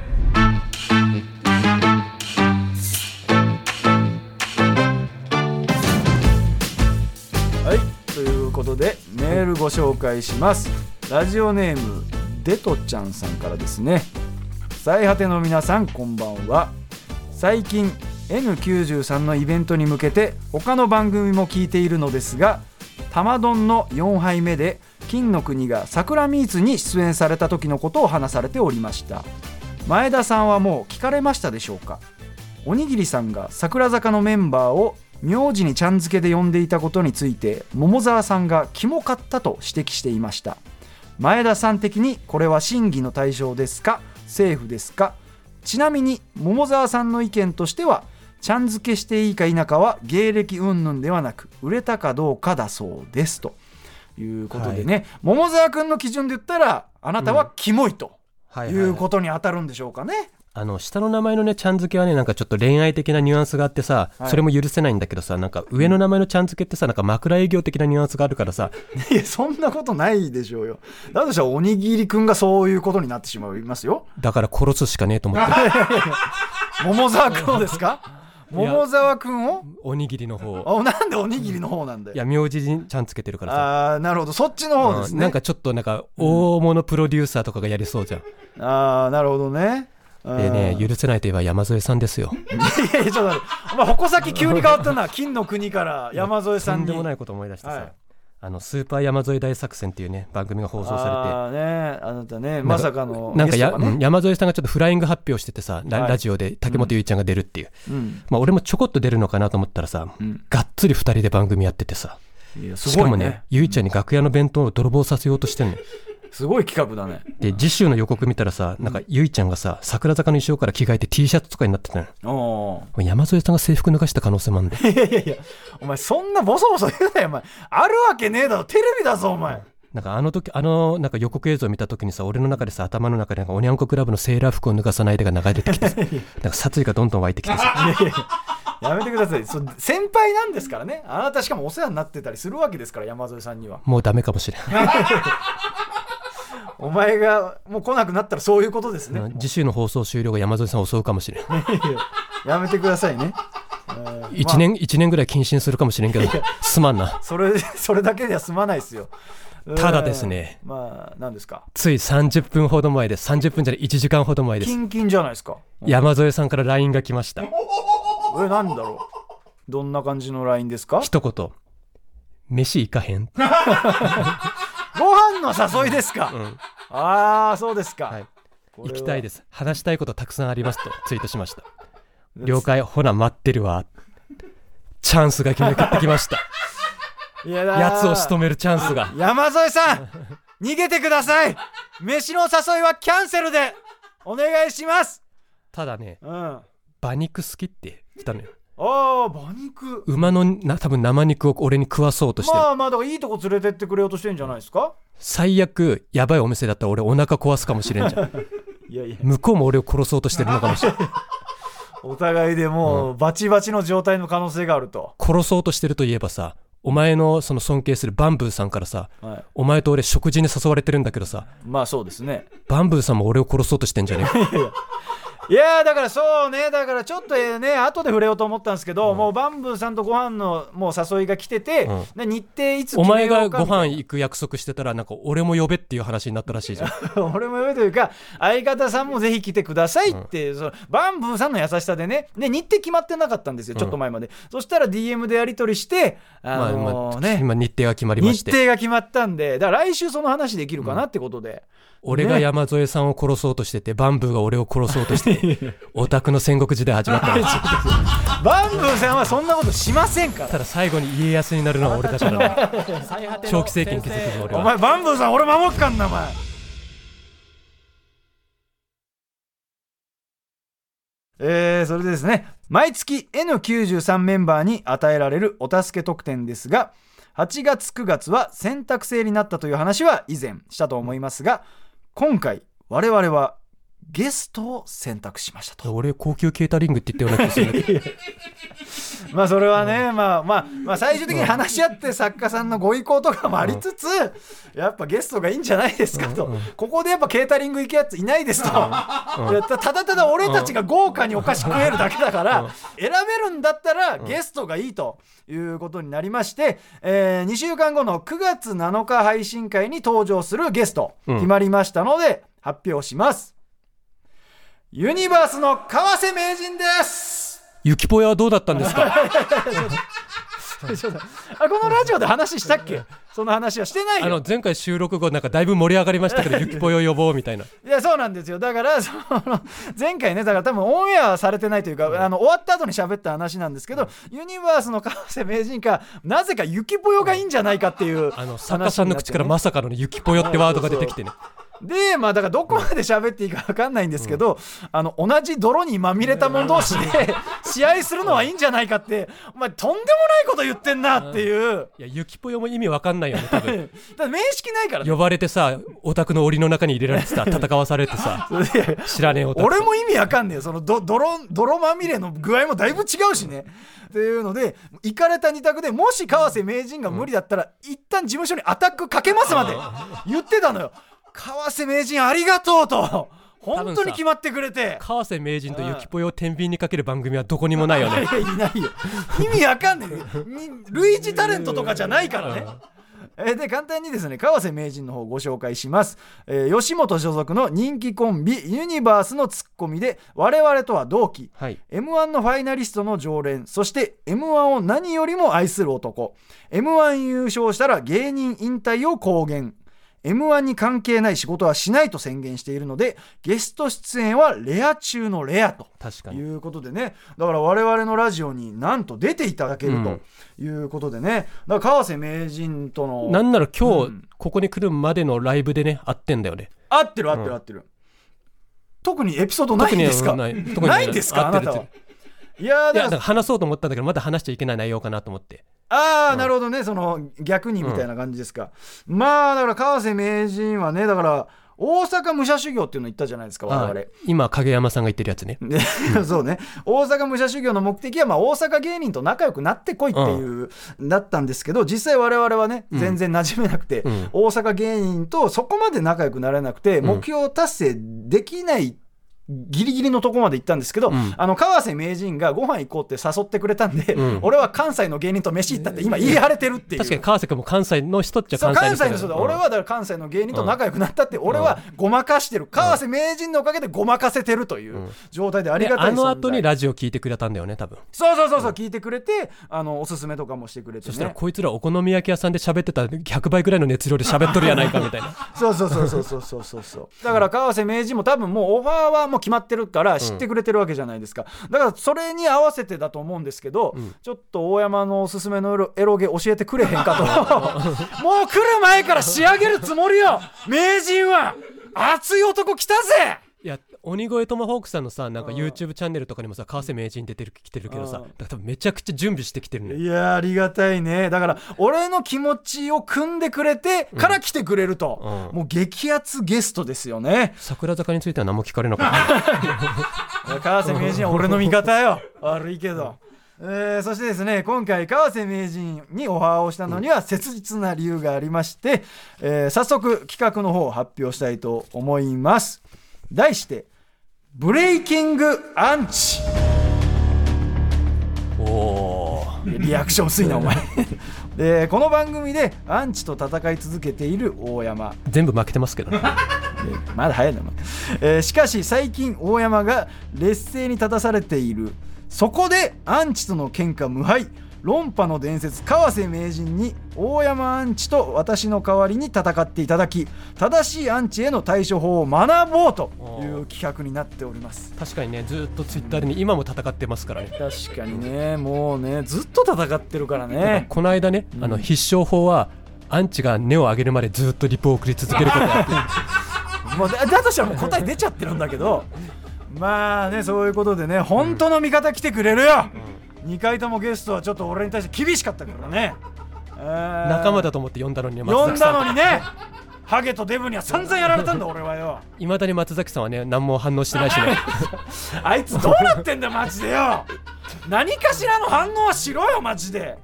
メールご紹介します。ラジオネームデトちゃんさんからですね。最果ての皆さんこんばんは。最近 N93 のイベントに向けて他の番組も聞いているのですが玉丼の4杯目で金の国が桜ミーツに出演された時のことを話されておりました。前田さんはもう聞かれましたでしょうか？おにぎりさんが桜坂のメンバーを名字にちゃん付けで呼んでいたことについて桃沢さんがキモかったと指摘していました。前田さん的にこれは審議の対象ですか？セーフですか？ちなみに桃沢さんの意見としてはちゃん付けしていいか否かは芸歴云々ではなく売れたかどうかだそうです。ということでね、桃沢君の基準で言ったらあなたはキモいとはいはいはい。いうことに当たるんでしょうかね、あの下の名前のねちゃん付けはねなんかちょっと恋愛的なニュアンスがあってさ、はい。それも許せないんだけどさなんか上の名前のちゃん付けってさなんか枕営業的なニュアンスがあるからさ。(laughs) いやそんなことないでしょうよ。だとしたらおにぎりくんがそういうことになってしまいますよ。だから殺すしかねえと思って。(laughs) 桃沢くんをですか？桃沢くんを？おにぎりの方。をあなんでおにぎりの方なんだよ。いや名字にちゃん付けてるからさ。ああなるほど。そっちの方ですね。うんなんかちょっとなんか大物プロデューサーとかがやりそうじゃん、ああなるほどねでね許せないといえば山添さんですよ。(laughs) いやいやちょっと待って。お前矛先急に変わったな。(laughs) 金の国から山添さんに。とんでもないこと思い出してさ、はい。あのスーパー山添大作戦っていうね番組が放送されて。ああね。あなたねまさかのなんかや、山添さんがちょっとフライング発表しててさラ,、はいラジオで竹本結衣ちゃんが出るっていう、うん。まあ、俺もちょこっと出るのかなと思ったらさ、うん。がっつり2人で番組やっててさ。ね。しかもね結衣ちゃんに楽屋の弁当を泥棒させようとしてんのよすごい企画だね。で次週の予告見たらさなんか結衣ちゃんがさ桜坂の衣装から着替えて T シャツとかになってたの山添さんが制服脱がした可能性もあるん。でいやいやいやお前そんなボソボソ言うなよお前。あるわけねえだろテレビだぞお前。なんかあの時あのなんか予告映像を見た時にさ俺の中でさ頭の中でなんかおにゃんこクラブのセーラー服を脱がさないでが流れてきてさ (laughs) なんか殺意がどんどん湧いてきてさ。いやいややめてください。そ先輩なんですからね。あなたしかもお世話になってたりするわけですから山添さんには。もうダメかもしれん (laughs) お前がもう来なくなったらそういうことですね、うん次週の放送終了後山添さんを襲うかもしれん。(laughs) やめてくださいね。1年一年ぐらい謹慎するかもしれんけどすまんな。それそれだけでは済まないですよ。ただですね。うんまあ何ですか？つい30分ほど前で30分じゃない1時間ほど前です。キンキンじゃないですか。山添さんから LINE が来ました。えなんだろう。どんな感じの LINE ですか？一言。飯行かへん、(laughs) ご飯の誘いですか、うんああそうですか、はい、行きたいです。話したいことたくさんありますとツイートしました。(laughs) 了解。ほな待ってるわ。チャンスが決めてきました。い (laughs) ややつを仕留めるチャンスが。(laughs) 山添さん逃げてください。飯の誘いはキャンセルでお願いします。ただねうん。馬肉好きって言ったのよ。ああ馬肉。馬のな多分生肉を俺に食わそうとしてる、まあまあだからいいとこ連れてってくれようとしてんじゃないですか？最悪やばいお店だったら俺お腹壊すかもしれんじゃん。いやいや。向こうも俺を殺そうとしてるのかもしれん。(laughs) お互いでもうバチバチの状態の可能性があると、殺そうとしてるといえばさお前のその尊敬するバンブーさんからさはい、お前と俺食事に誘われてるんだけどさまあそうですね。バンブーさんも俺を殺そうとしてんじゃねえかいやーだからそうねだからちょっとえーね後で触れようと思ったんですけど、もうバンブーさんとご飯のもう誘いが来てて、うん。で日程いつお決め前がご飯行く約束してたらなんか俺も呼べっていう話になったらしいじゃん。(laughs) 俺も言うというか相方さんもぜひ来てくださいって、そのバンブーさんの優しさでねで日程決まってなかったんですよちょっと前まで、そしたら DM でやり取りしてあまあのーまあね、今日程が決まりま日して。程が決まったんでだから来週その話できるかなってことで、俺が山添さんを殺そうとしててバンブーが俺を殺そうとして (laughs) オタクの戦国時代始まったの。(laughs) バンブーさんはそんなことしませんから。ただ最後に家康になるのは俺だから。ね長期政権築くの俺は。お前バンブーさん俺守っかんなお前。えーそれでですね。毎月 N93 メンバーに与えられるお助け特典ですが8月9月は選択制になったという話は以前したと思いますが今回我々はゲストを選択しましたと。俺高級ケータリングって言ったような気がする (laughs) まあそれはね、まあまあまあ最終的に話し合って作家さんのご意向とかもありつつ、やっぱゲストがいいんじゃないですかと、ここでやっぱケータリング行くやついないですと、いやたただただ俺たちが豪華にお菓子食えるだけだから、選べるんだったらゲストがいいということになりまして、え2週間後の9月7日配信会に登場するゲストうん。決まりましたので発表します。ユニバースの川瀬名人です。ゆきぽよはどうだったんですか？(laughs) あこのラジオで話したっけ？その話はしてないよ。あの前回収録後なんかだいぶ盛り上がりましたけど (laughs) ゆきぽよ呼ぼうみたいな。いやそうなんですよ。だからその前回ねだから多分オンエアはされてないというか、あの終わった後に喋った話なんですけど、ユニバースの川瀬名人かなぜかゆきぽよがいいんじゃないかっていうあの作家さんの口からまさかのねゆきぽよってワードが出てきてねでまあだからどこまで喋っていいか分かんないんですけど、あの同じ泥にまみれた者同士で試合するのはいいんじゃないかってお前とんでもないこと言ってんなっていう、いやゆきぽよも意味わかんないよね多分。(laughs) だ面識ないからね。呼ばれてさオタクの檻の中に入れられてさ (laughs) 戦わされてさ知らねえ俺も意味わかんねえよそのど泥泥まみれの具合もだいぶ違うしね。っていうので行かれた二択でもし川瀬名人が無理だったら、一旦事務所にアタックかけますまで言ってたのよ。川瀬名人ありがとうと本当に決まってくれて。川瀬名人とゆきぽよを天秤にかける番組はどこにもないよね。(laughs) いないよ。意味わかんねえ類似タレントとかじゃないからね。えーで簡単にですね川瀬名人の方をご紹介します、えー吉本所属の人気コンビユニバースのツッコミで我々とは同期。はい。m 1のファイナリストの常連。そして m 1を何よりも愛する男。m 1優勝したら芸人引退を公言 m 1に関係ない仕事はしないと宣言しているのでゲスト出演はレア中のレアと確かに。いうことでね。だから我々のラジオになんと出ていただけるということでね、だから川瀬名人とのなんなら今日うん。ここに来るまでのライブでね会ってんだよね。合ってる合ってる合ってる、特にエピソードないんですか？ない。んですか？あなたはいやだだかからら話そうと思ったんだけどまだ話しちゃいけない内容かなと思って。ああ、なるほどね。その逆にみたいな感じですか、まあだから川瀬名人はねだから大阪武者修行っていうの言ったじゃないですか我々。あ今影山さんが言ってるやつね。で (laughs) そうね。大阪武者修行の目的は、まあ、大阪芸人と仲良くなってこいっていう、だったんですけど実際我々はね全然馴染めなくて、うん。大阪芸人とそこまで仲良くなれなくて、ん。目標達成できないギリギリのとこまで行ったんですけど、うん、あの川瀬名人がご飯行こうって誘ってくれたんで、うん、俺は関西の芸人と飯行ったって今言い張れてるっていう。確かに川瀬君も関西の人っちゃ関西の人だ、うん、俺はだから関西の芸人と仲良くなったって、俺はごまかしてる。川瀬名人のおかげでごまかせてるという状態でありがたい、うん、あの後にラジオ聞いてくれたんだよね多分。そうそうそうそう、聞いてくれてあのおすすめとかもしてくれて、ね、そしたらこいつらお好み焼き屋さんで喋ってた100倍ぐらいの熱量で喋っとるやないかみたいな。そ (laughs) うそうそうそうそうそうそう。だから川瀬名人も多分もうオファーはもう決まってるから知ってくれてるわけじゃないですか、だからそれに合わせてだと思うんですけど、ちょっと大山のおすすめのエロゲ教えてくれへんかと。(laughs) (laughs) もう来る前から仕上げるつもりよ。名人は熱い男来たぜ鬼越トマホークさんのさなんか YouTube チャンネルとかにもさ川瀬名人出てる来てるけどさうん。だから多分めちゃくちゃ準備してきてるねいやーありがたいね。だから俺の気持ちを汲んでくれてから来てくれると、うん。もう激アツゲストですよね。桜坂については何も聞かれなかった。(laughs) 川瀬名人は俺の味方よ。(laughs) 悪いけど、えーそしてですね今回川瀬名人にオファーをしたのには切実な理由がありまして、えー早速企画の方を発表したいと思います。題して「ブレイキングアンチ。おお」リアクション薄いなお前。(laughs) でこの番組でアンチと戦い続けている大山。全部負けてますけどね。(laughs) まだ早いな、えーしかし最近大山が劣勢に立たされている。そこでアンチとの喧嘩無敗論破の伝説川瀬名人に大山アンチと私の代わりに戦っていただき正しいアンチへの対処法を学ぼうという企画になっております。確かにねずっとツイッターでね今も戦ってますからね。確かにねもうねずっと戦ってるからね。この間ね、あの必勝法はアンチが根を上げるまでずっとリプを送り続けること (laughs) もうだだとしたらもう答え出ちゃってるんだけど。まあねそういうことでね本当の味方来てくれるよ、2回ともゲストはちょっと俺に対して厳しかったからね。仲間だとと思って呼んだのにね呼んだのににねハゲとデブには散々やられたんだ俺はよ。いまだに松崎さんはね何も反応してないしね。(laughs) あいつどうなってんだよマジでよ。何かしらの反応はしろよマジで。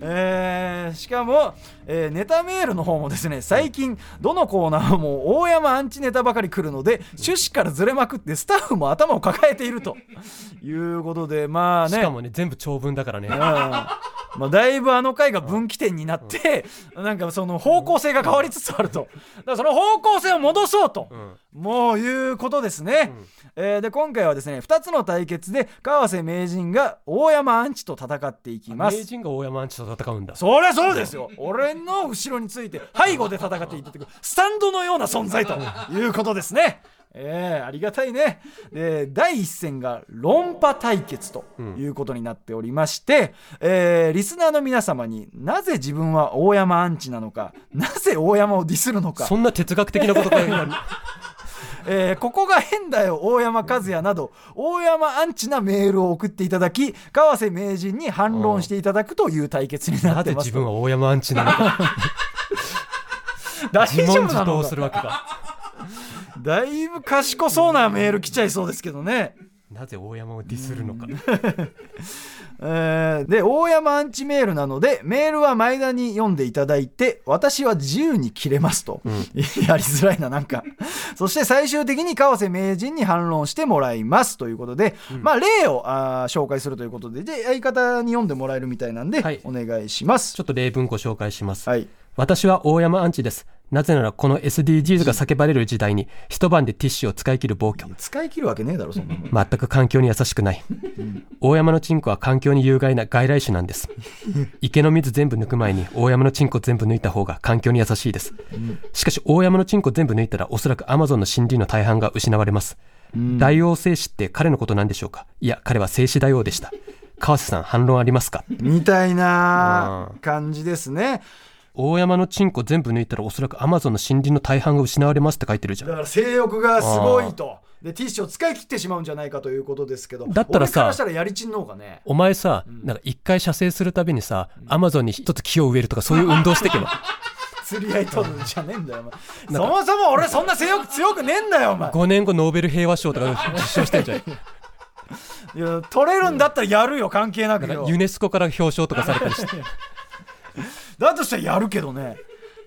えーしかも、えーネタメールの方もですね最近どのコーナーも大山アンチネタばかり来るので趣旨からずれまくってスタッフも頭を抱えていると。いうことでまあね。しかもね全部長文だからね。うん。まあ、だいぶあの回が分岐点になって、なんかその方向性が変わりつつあると。だからその方向性を戻そうと、もういうことですね、えーで今回はですね2つの対決で川瀬名人が大山アンチと戦っていきます。名人が大山アンチと戦うんだ。そりゃそうですよ。俺の後ろについて背後で戦っていってくるスタンドのような存在ということですね。えー、ありがたいね。で第一戦が論破対決ということになっておりまして、えーリスナーの皆様になぜ自分は大山アンチなのかなぜ大山をディスるのか。そんな哲学的なことかよ (laughs) えーここが変だよ大山和也など大山アンチなメールを送っていただき川瀬名人に反論していただくという対決になってます。自分は大山アンチなのか。(laughs) 大丈夫なの答するわけかだいぶ賢そうなメール来ちゃいそうですけどね。なぜ大山をディスるのか (laughs) えーで大山アンチメールなのでメールは前田に読んでいただいて私は自由に切れますと、(laughs) やりづらいななんか。そして最終的に川瀬名人に反論してもらいます。ということで、まあ例をあー紹介するということでで相方に読んでもらえるみたいなんで、はい。お願いします。ちょっと例文ご紹介します、はい。私は大山アンチですなぜならこの SDGs が叫ばれる時代に一晩でティッシュを使い切る暴挙。使い切るわけねえだろそんなの。全く環境に優しくない。大山のチンコは環境に有害な外来種なんです。池の水全部抜く前に大山のチンコ全部抜いた方が環境に優しいです。しかし大山のチンコ全部抜いたらおそらくアマゾンの森林の大半が失われます。大王製紙って彼のことなんでしょうか？いや彼は製紙大王でした。川瀬さん反論ありますか？みたいな感じですね大山のチンコ全部抜いたらおそらくアマゾンの森林の大半が失われますって書いてるじゃん。だから性欲がすごいと。でティッシュを使い切ってしまうんじゃないかということですけどだったらさしたらやりちんの方がね。お前さ、なんか一回射精するたびにさ、アマゾンに一つ木を植えるとかそういう運動してけば。(laughs) 釣り合い取るんじゃねえんだよお前。(laughs) そもそも俺そんな性欲強くねえんだよお前。5年後ノーベル平和賞とか受賞してんじゃん。(laughs) いや取れるんだったらやるよ関係なくユネスコから表彰とかされたりしてだとしたらやるけどね。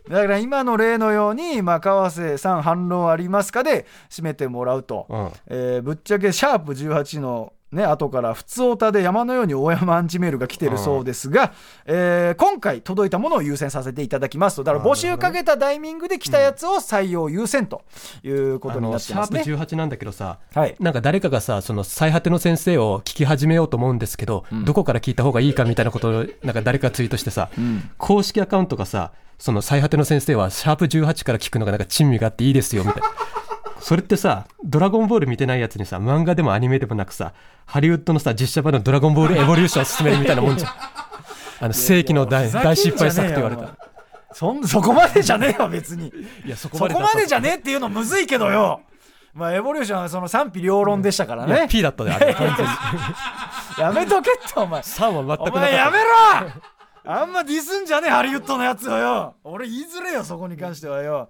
だから今の例のように、まあ、川瀬さん反論ありますかで締めてもらうと、うん。えーぶっちゃけシャープ18のね後から普通オタで山のように大山アンチメールが来てるそうですが、えー今回届いたものを優先させていただきますと。だから募集かけたタイミングで来たやつを採用優先ということになあのシャープってますね。18なんだけどさはい。なんか誰かがさその最果ての先生を聞き始めようと思うんですけど、どこから聞いた方がいいかみたいなことをなんか誰かツイートしてさ、公式アカウントがさその最果ての先生はシャープ18から聞くのがなんか珍味があっていいですよみたいなそれってさドラゴンボール見てないやつにさ漫画でもアニメでもなくさハリウッドのさ実写版のドラゴンボールエボリューションを進めるみたいなもんじゃん。あの世紀の大大失敗作って言われた。そんそこまでじゃねえよ別に。いやそこそこまでじゃねえっていうのむずいけどよ。まあエボリューションはその賛否両論でしたからいやね P だったであれやめとけってお前。3は全くお前やめろ！あんまディスんじゃねえハリウッドのやつをよ。俺言いづれよそこに関してはよ。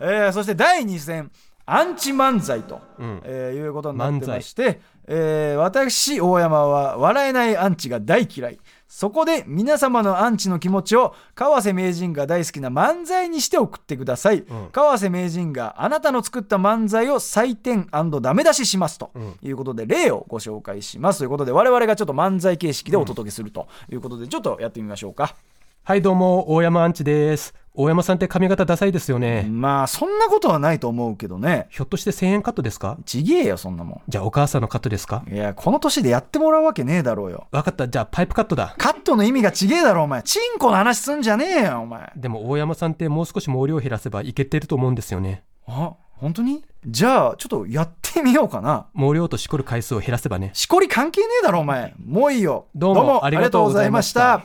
えー、そして第2戦アンチ漫才と、うん。えーいうことになってまして、えー私大山は笑えないアンチが大嫌い。そこで皆様のアンチの気持ちを川瀬名人が大好きな漫才にして送ってください、ん。川瀬名人があなたの作った漫才を採点ダメ出ししますということで例をご紹介します。ということで我々がちょっと漫才形式でお届けするということでちょっとやってみましょうか、はいどうも大山アンチです大山さんって髪型ダサいですよね、まあそんなことはないと思うけどね。ひょっとして1000円カットですか？ちげえよそんなもじゃあお母さんのカットですか？んいやこの年でやってもらうわけねえだろうよ。わかった。じゃあパイプカットだ。カットの意味がちげえだろお前。チンコの話すんじゃねえよお前。でも大山さんってもう少し毛量を減らせばいけてると思うんですよね。あ本当に？じゃあちょっとやってみようかな。毛量としこる回数を減らせばね。しこり関係ねえだろお前。もういいよ。どうもありがとうございました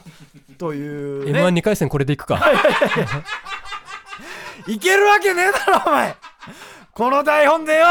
という、m 1ね、2回戦これでいくか。い。けるわけねえだろお前。この台本でよ。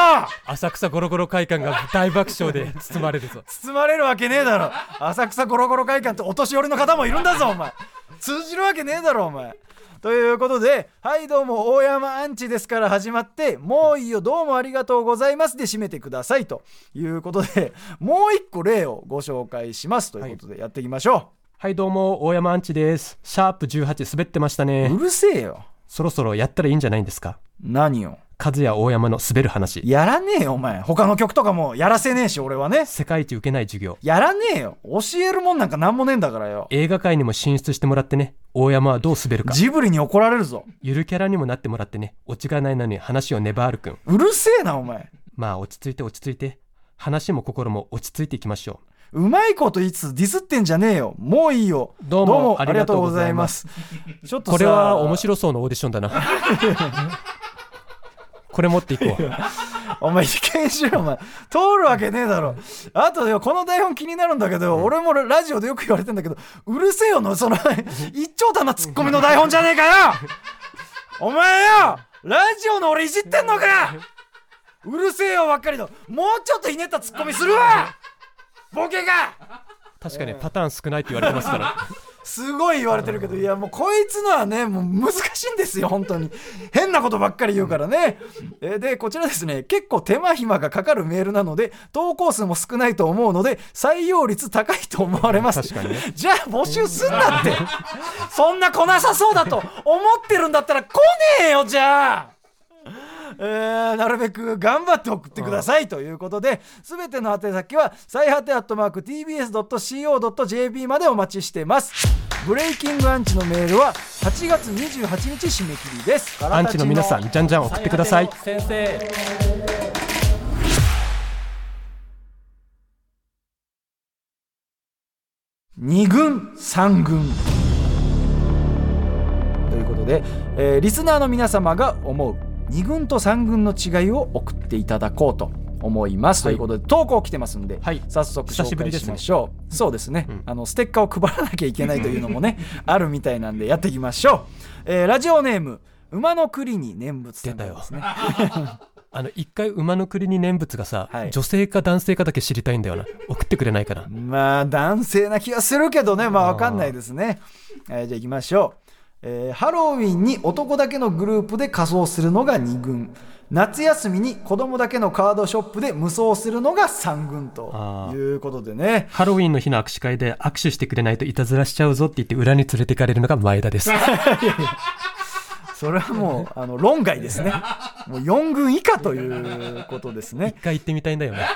浅草ゴロゴロ会館が大爆笑で包まれるぞ。包まれるわけねえだろ。浅草ゴロゴロ会館ってお年寄りの方もいるんだぞお前。通じるわけねえだろお前。ということで「はいどうも大山アンチです」から始まって「もういいよどうもありがとうございます」で締めてくださいということでもう一個例をご紹介しますということでやっていきましょはいどうも大山アンチです。シャープ18滑ってましたう、ね。うるせえよ。そろそろやったらいいんじゃないんですか？何よ和也大山の滑る話。やらねえよお前。他の曲とかもやらせねえし俺はね。世界一受けない授業。やらねえよ。教えるもんなんかなんもねえんだからよ。映画界にも進出してもらってね。大山はどう滑るか。ジブリに怒られるぞ。ゆるキャラにもなってもらってね。オチがないのに話を粘るくん。うるせえなお前。まあ落ち着いて落ち着いて。話も心も落ち着いていきましょうまいこと言いつつディスってんじゃねえよ。もういいよ。どうもありがとうございます。(laughs) ちょっとこれは面白そうなオーディションだな。(laughs) これ持っていこう。お前被験しろお前通るわけねえだろ。あとよこの台本気になるんだけど、俺もラジオでよく言われてんだけどうるせえよのその一長短なツッコミの台本じゃねえかよ。(laughs) お前よラジオの俺いじってんのか。うるせえよばっかりともうちょっとひねったツッコミするわボケが！確かにパターン少ないって言われてますから。すごい言われてるけどいやもうこいつのはねもう難しいんですよ本当に。変なことばっかり言うからね。えーでこちらですね。結構手間暇がかかるメールなので投稿数も少ないと思うので採用率高いと思われます。確かにね。じゃあ募集すんなって。そんな来なさそうだと思ってるんだったら来ねえよじゃあえーなるべく頑張って送ってくださいということで、すべての宛先は、最果てアットマーク tbs.co.jp までお待ちしてます。ブレイキングアンチのメールは8月28日締め切りです。アンチの皆さんじゃんじゃん送ってください先生2軍3軍ということで、えーリスナーの皆様が思う2軍と3軍の違いを送っていただこうと思います、はい。ということで投稿来てますんで、はい。早速紹介しましょう。そうですね、うん。あのステッカーを配らなきゃいけないというのもね (laughs) あるみたいなんでやっていきましょう、えーラジオネーム馬の栗に念仏さんからですね。(laughs) あの一回馬の栗に念仏がさ、はい。女性か男性かだけ知りたいんだよな。送ってくれないかな。まあ男性な気がするけどね。まあわかんないですね、えーじゃあ行きましょう、えーハロウィンに男だけのグループで仮装するのが2軍。夏休みに子供だけのカードショップで無双するのが3軍ということでね。ハロウィンの日の握手会で握手してくれないといたずらしちゃうぞって言って裏に連れてかれるのが前田です。(laughs) それはもうあの論外ですね。(laughs) もう4軍以下ということですね。一回行ってみたいんだよね。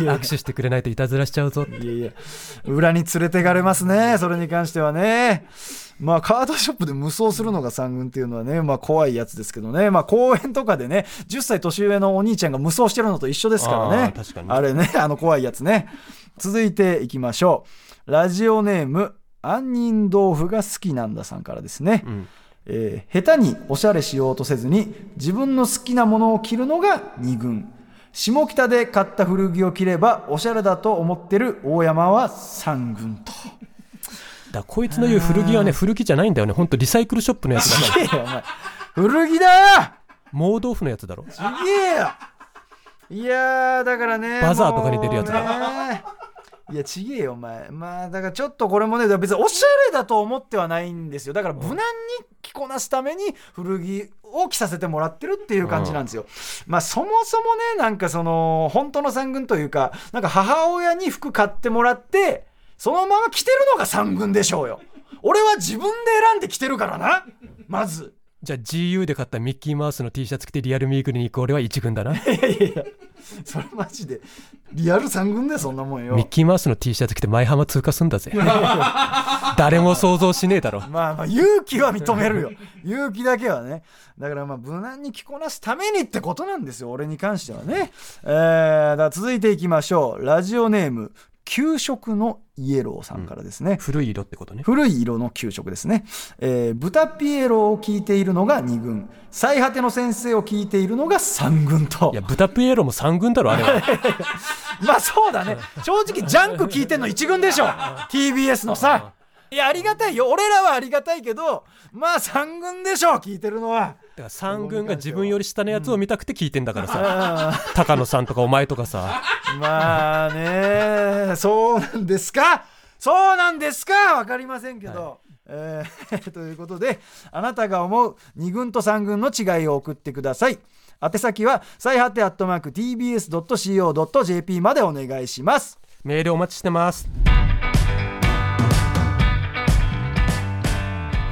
握手してくれないといたずらしちゃうぞいやいや。裏に連れてかれますねそれに関してはねまあカードショップで無双するのが3軍っていうのはねまあ怖いやつですけどね。まあ公園とかでね10歳年上のお兄ちゃんが無双してるのと一緒ですからね。ああれね (laughs) あの怖いやつね。続いていきましょう。ラジオネーム杏仁豆腐が好きなんださんからですね、うん。えー下手におしゃれしようとせずに自分の好きなものを着るのが2軍。下北で買った古着を着ればおしゃれだと思ってる大山は3軍とだこいつの言う古着はね古着じゃないんだよね。ほんとリサイクルショップのやつだから。お前。古着だよ！盲豆腐のやつだろ。すげえよ！いやーだからねバザーとかに出るやつだ。だいやちげえよお前。まあだからちょっとこれもね別におしゃれだと思ってはないんですよ。だから無難に着こなすために古着を着させてもらってるっていう感じなんですよ、まあそもそもねなんかその本当の三軍というかなんか母親に服買ってもらってそのまま着てるのが三軍でしょうよ。俺は自分で選んで着てるからな。まず。じゃあ GU で買ったミッキーマウスの T シャツ着てリアルミーグリに行く俺は一軍だな。(laughs) いやいや。いやそれマジでリアル三軍でそんなもんよ。ミッキーマウスの T シャツ着て舞浜通過すんだぜ。(laughs) 誰も想像しねえだろ。まあまあ勇気は認めるよ。勇気だけはね。だからまあ無難に着こなすためにってことなんですよ俺に関してはね。えー、だ続いていきましょう。ラジオネーム給食のイエローさんからですね、古い色ってことね。古い色の給食ですね、えー、豚ピエロを聞いているのが2軍。最果ての先生を聞いているのが3軍と。いや豚ピエロも三軍だろあれは。(laughs) まあそうだね。正直ジャンク聞いてんの1軍でしょ。TBS のさいやありがたいよ。俺らはありがたいけどまあ3軍でしょ聞いてるのはだから三軍が自分より下のやつを見たくて聞いてんだからさ、あ高野さんとかお前とかさ。ーまあねそうなんですか？そうなんですか？わかりませんけど、えー (laughs) ということであなたが思う2軍と3軍の違いを送ってください。宛先は最果てアットマーク TBS.CO.JP までお願いします。メールお待ちしてます。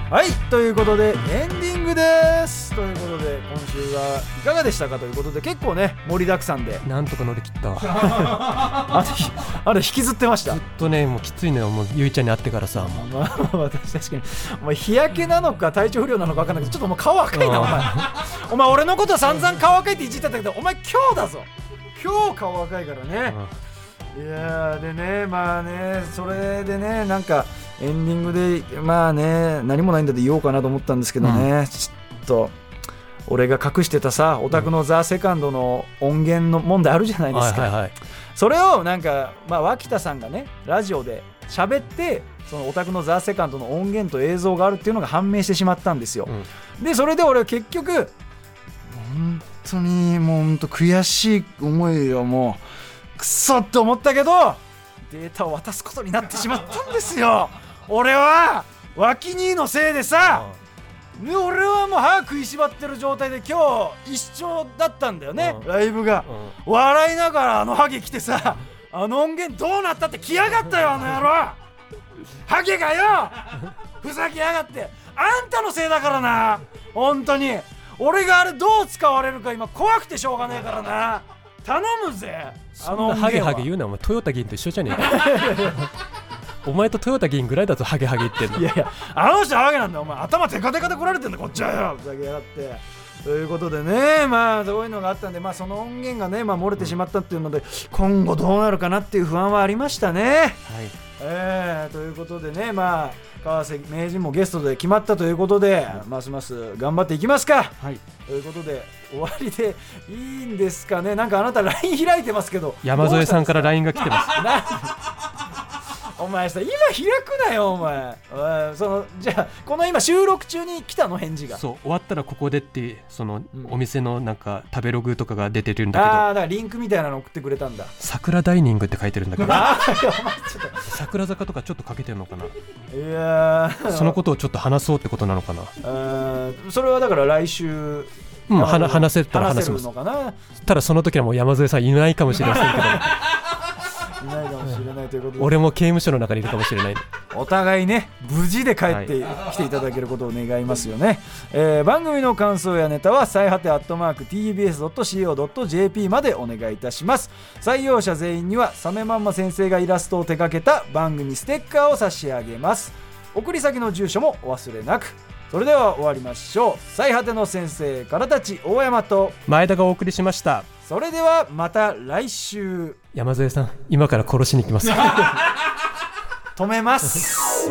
はいということでエンディングです。ということで今週はいかがでしたか？ということで結構ね盛りだくさんで。なんとか乗り切った。わ (laughs) あとひあれ引きずってました？ずっとねもうきついのよもうゆいちゃんに会ってからさ。も (laughs) うまあ私確かに。お前日焼けなのか体調不良なのか分かんないけどちょっともう顔赤いなお前お前俺のこと散々顔赤いっていじってたけどお前今日だぞ。今日顔赤いからね、いやーでねまあねそれでねなんかエンディングでまあね何もないんだで言おうかなと思ったんですけどね、ちょっと俺が隠してたさオタクのザ・セカンドの音源の問題あるじゃないですか、はいはいはい。それをなんか、まあ、脇田さんがねラジオで喋ってそのオタクのザ・セカンドの音源と映像があるっていうのが判明してしまったんですよ、でそれで俺は結局本当にもう本当悔しい思いをもうくそって思ったけどデータを渡すことになってしまったんですよ俺は脇兄のせいでさ、で俺はもう歯食いしばってる状態で今日一緒だったんだよね、うん。ライブが、うん。笑いながらあのハゲ来てさあの音源どうなったって来やがったよあの野郎。(laughs) ハゲがよふざけやがって。あんたのせいだからな。本当に。俺があれどう使われるか今怖くてしょうがねえからな。頼むぜあそんなハゲハゲ言うなお前。トヨタ議員と一緒じゃねえか (laughs) お前とトヨタ議員ぐらいだぞハゲハゲ言ってんの？いやいやあの人ハゲなんだよお前。頭テカテカで来られてんだこっちはよ。ふざけやがって。ということでねまあそういうのがあったんでまあその音源がねまあ漏れてしまったっていうので今後どうなるかなっていう不安はありましたね。はい。えー、ということでねまあ川瀬名人もゲストで決まったということでますます頑張っていきますか。はい。ということで終わりでいいんですかね。なんかあなた LINE 開いてますけど山添さんから LINE が来てます (laughs) お前さ今開くなよお前。そのじゃあこの今収録中に来たの返事が。そう終わったらここでってそのうん。お店のなんか食べログとかが出てるんだけど。ああだからリンクみたいなの送ってくれたんだ。桜ダイニングって書いてるんだけど。(laughs) 桜坂とかちょっとかけてるのかな。といやー。そのことをちょっと話そうってことなのかな。それはだから来週うん話話せたら話せます。のかな。ただその時はもう山添さんいないかもしれませんけどいないかもしれないということで。俺も刑務所の中にいるかもしれない。お互いね無事で帰ってきていただけることを願いますよね、えー番組の感想やネタは最果てアットマーク TBS.CO.JP までお願いいたします。採用者全員にはサメマンマ先生がイラストを手掛けた番組ステッカーを差し上げます。送り先の住所もお忘れなく。それでは終わりましょう。最果ての先生からたち大山と前田がお送りしましたそれではまた来週。山添さん今から殺しに行きます。(laughs) 止めます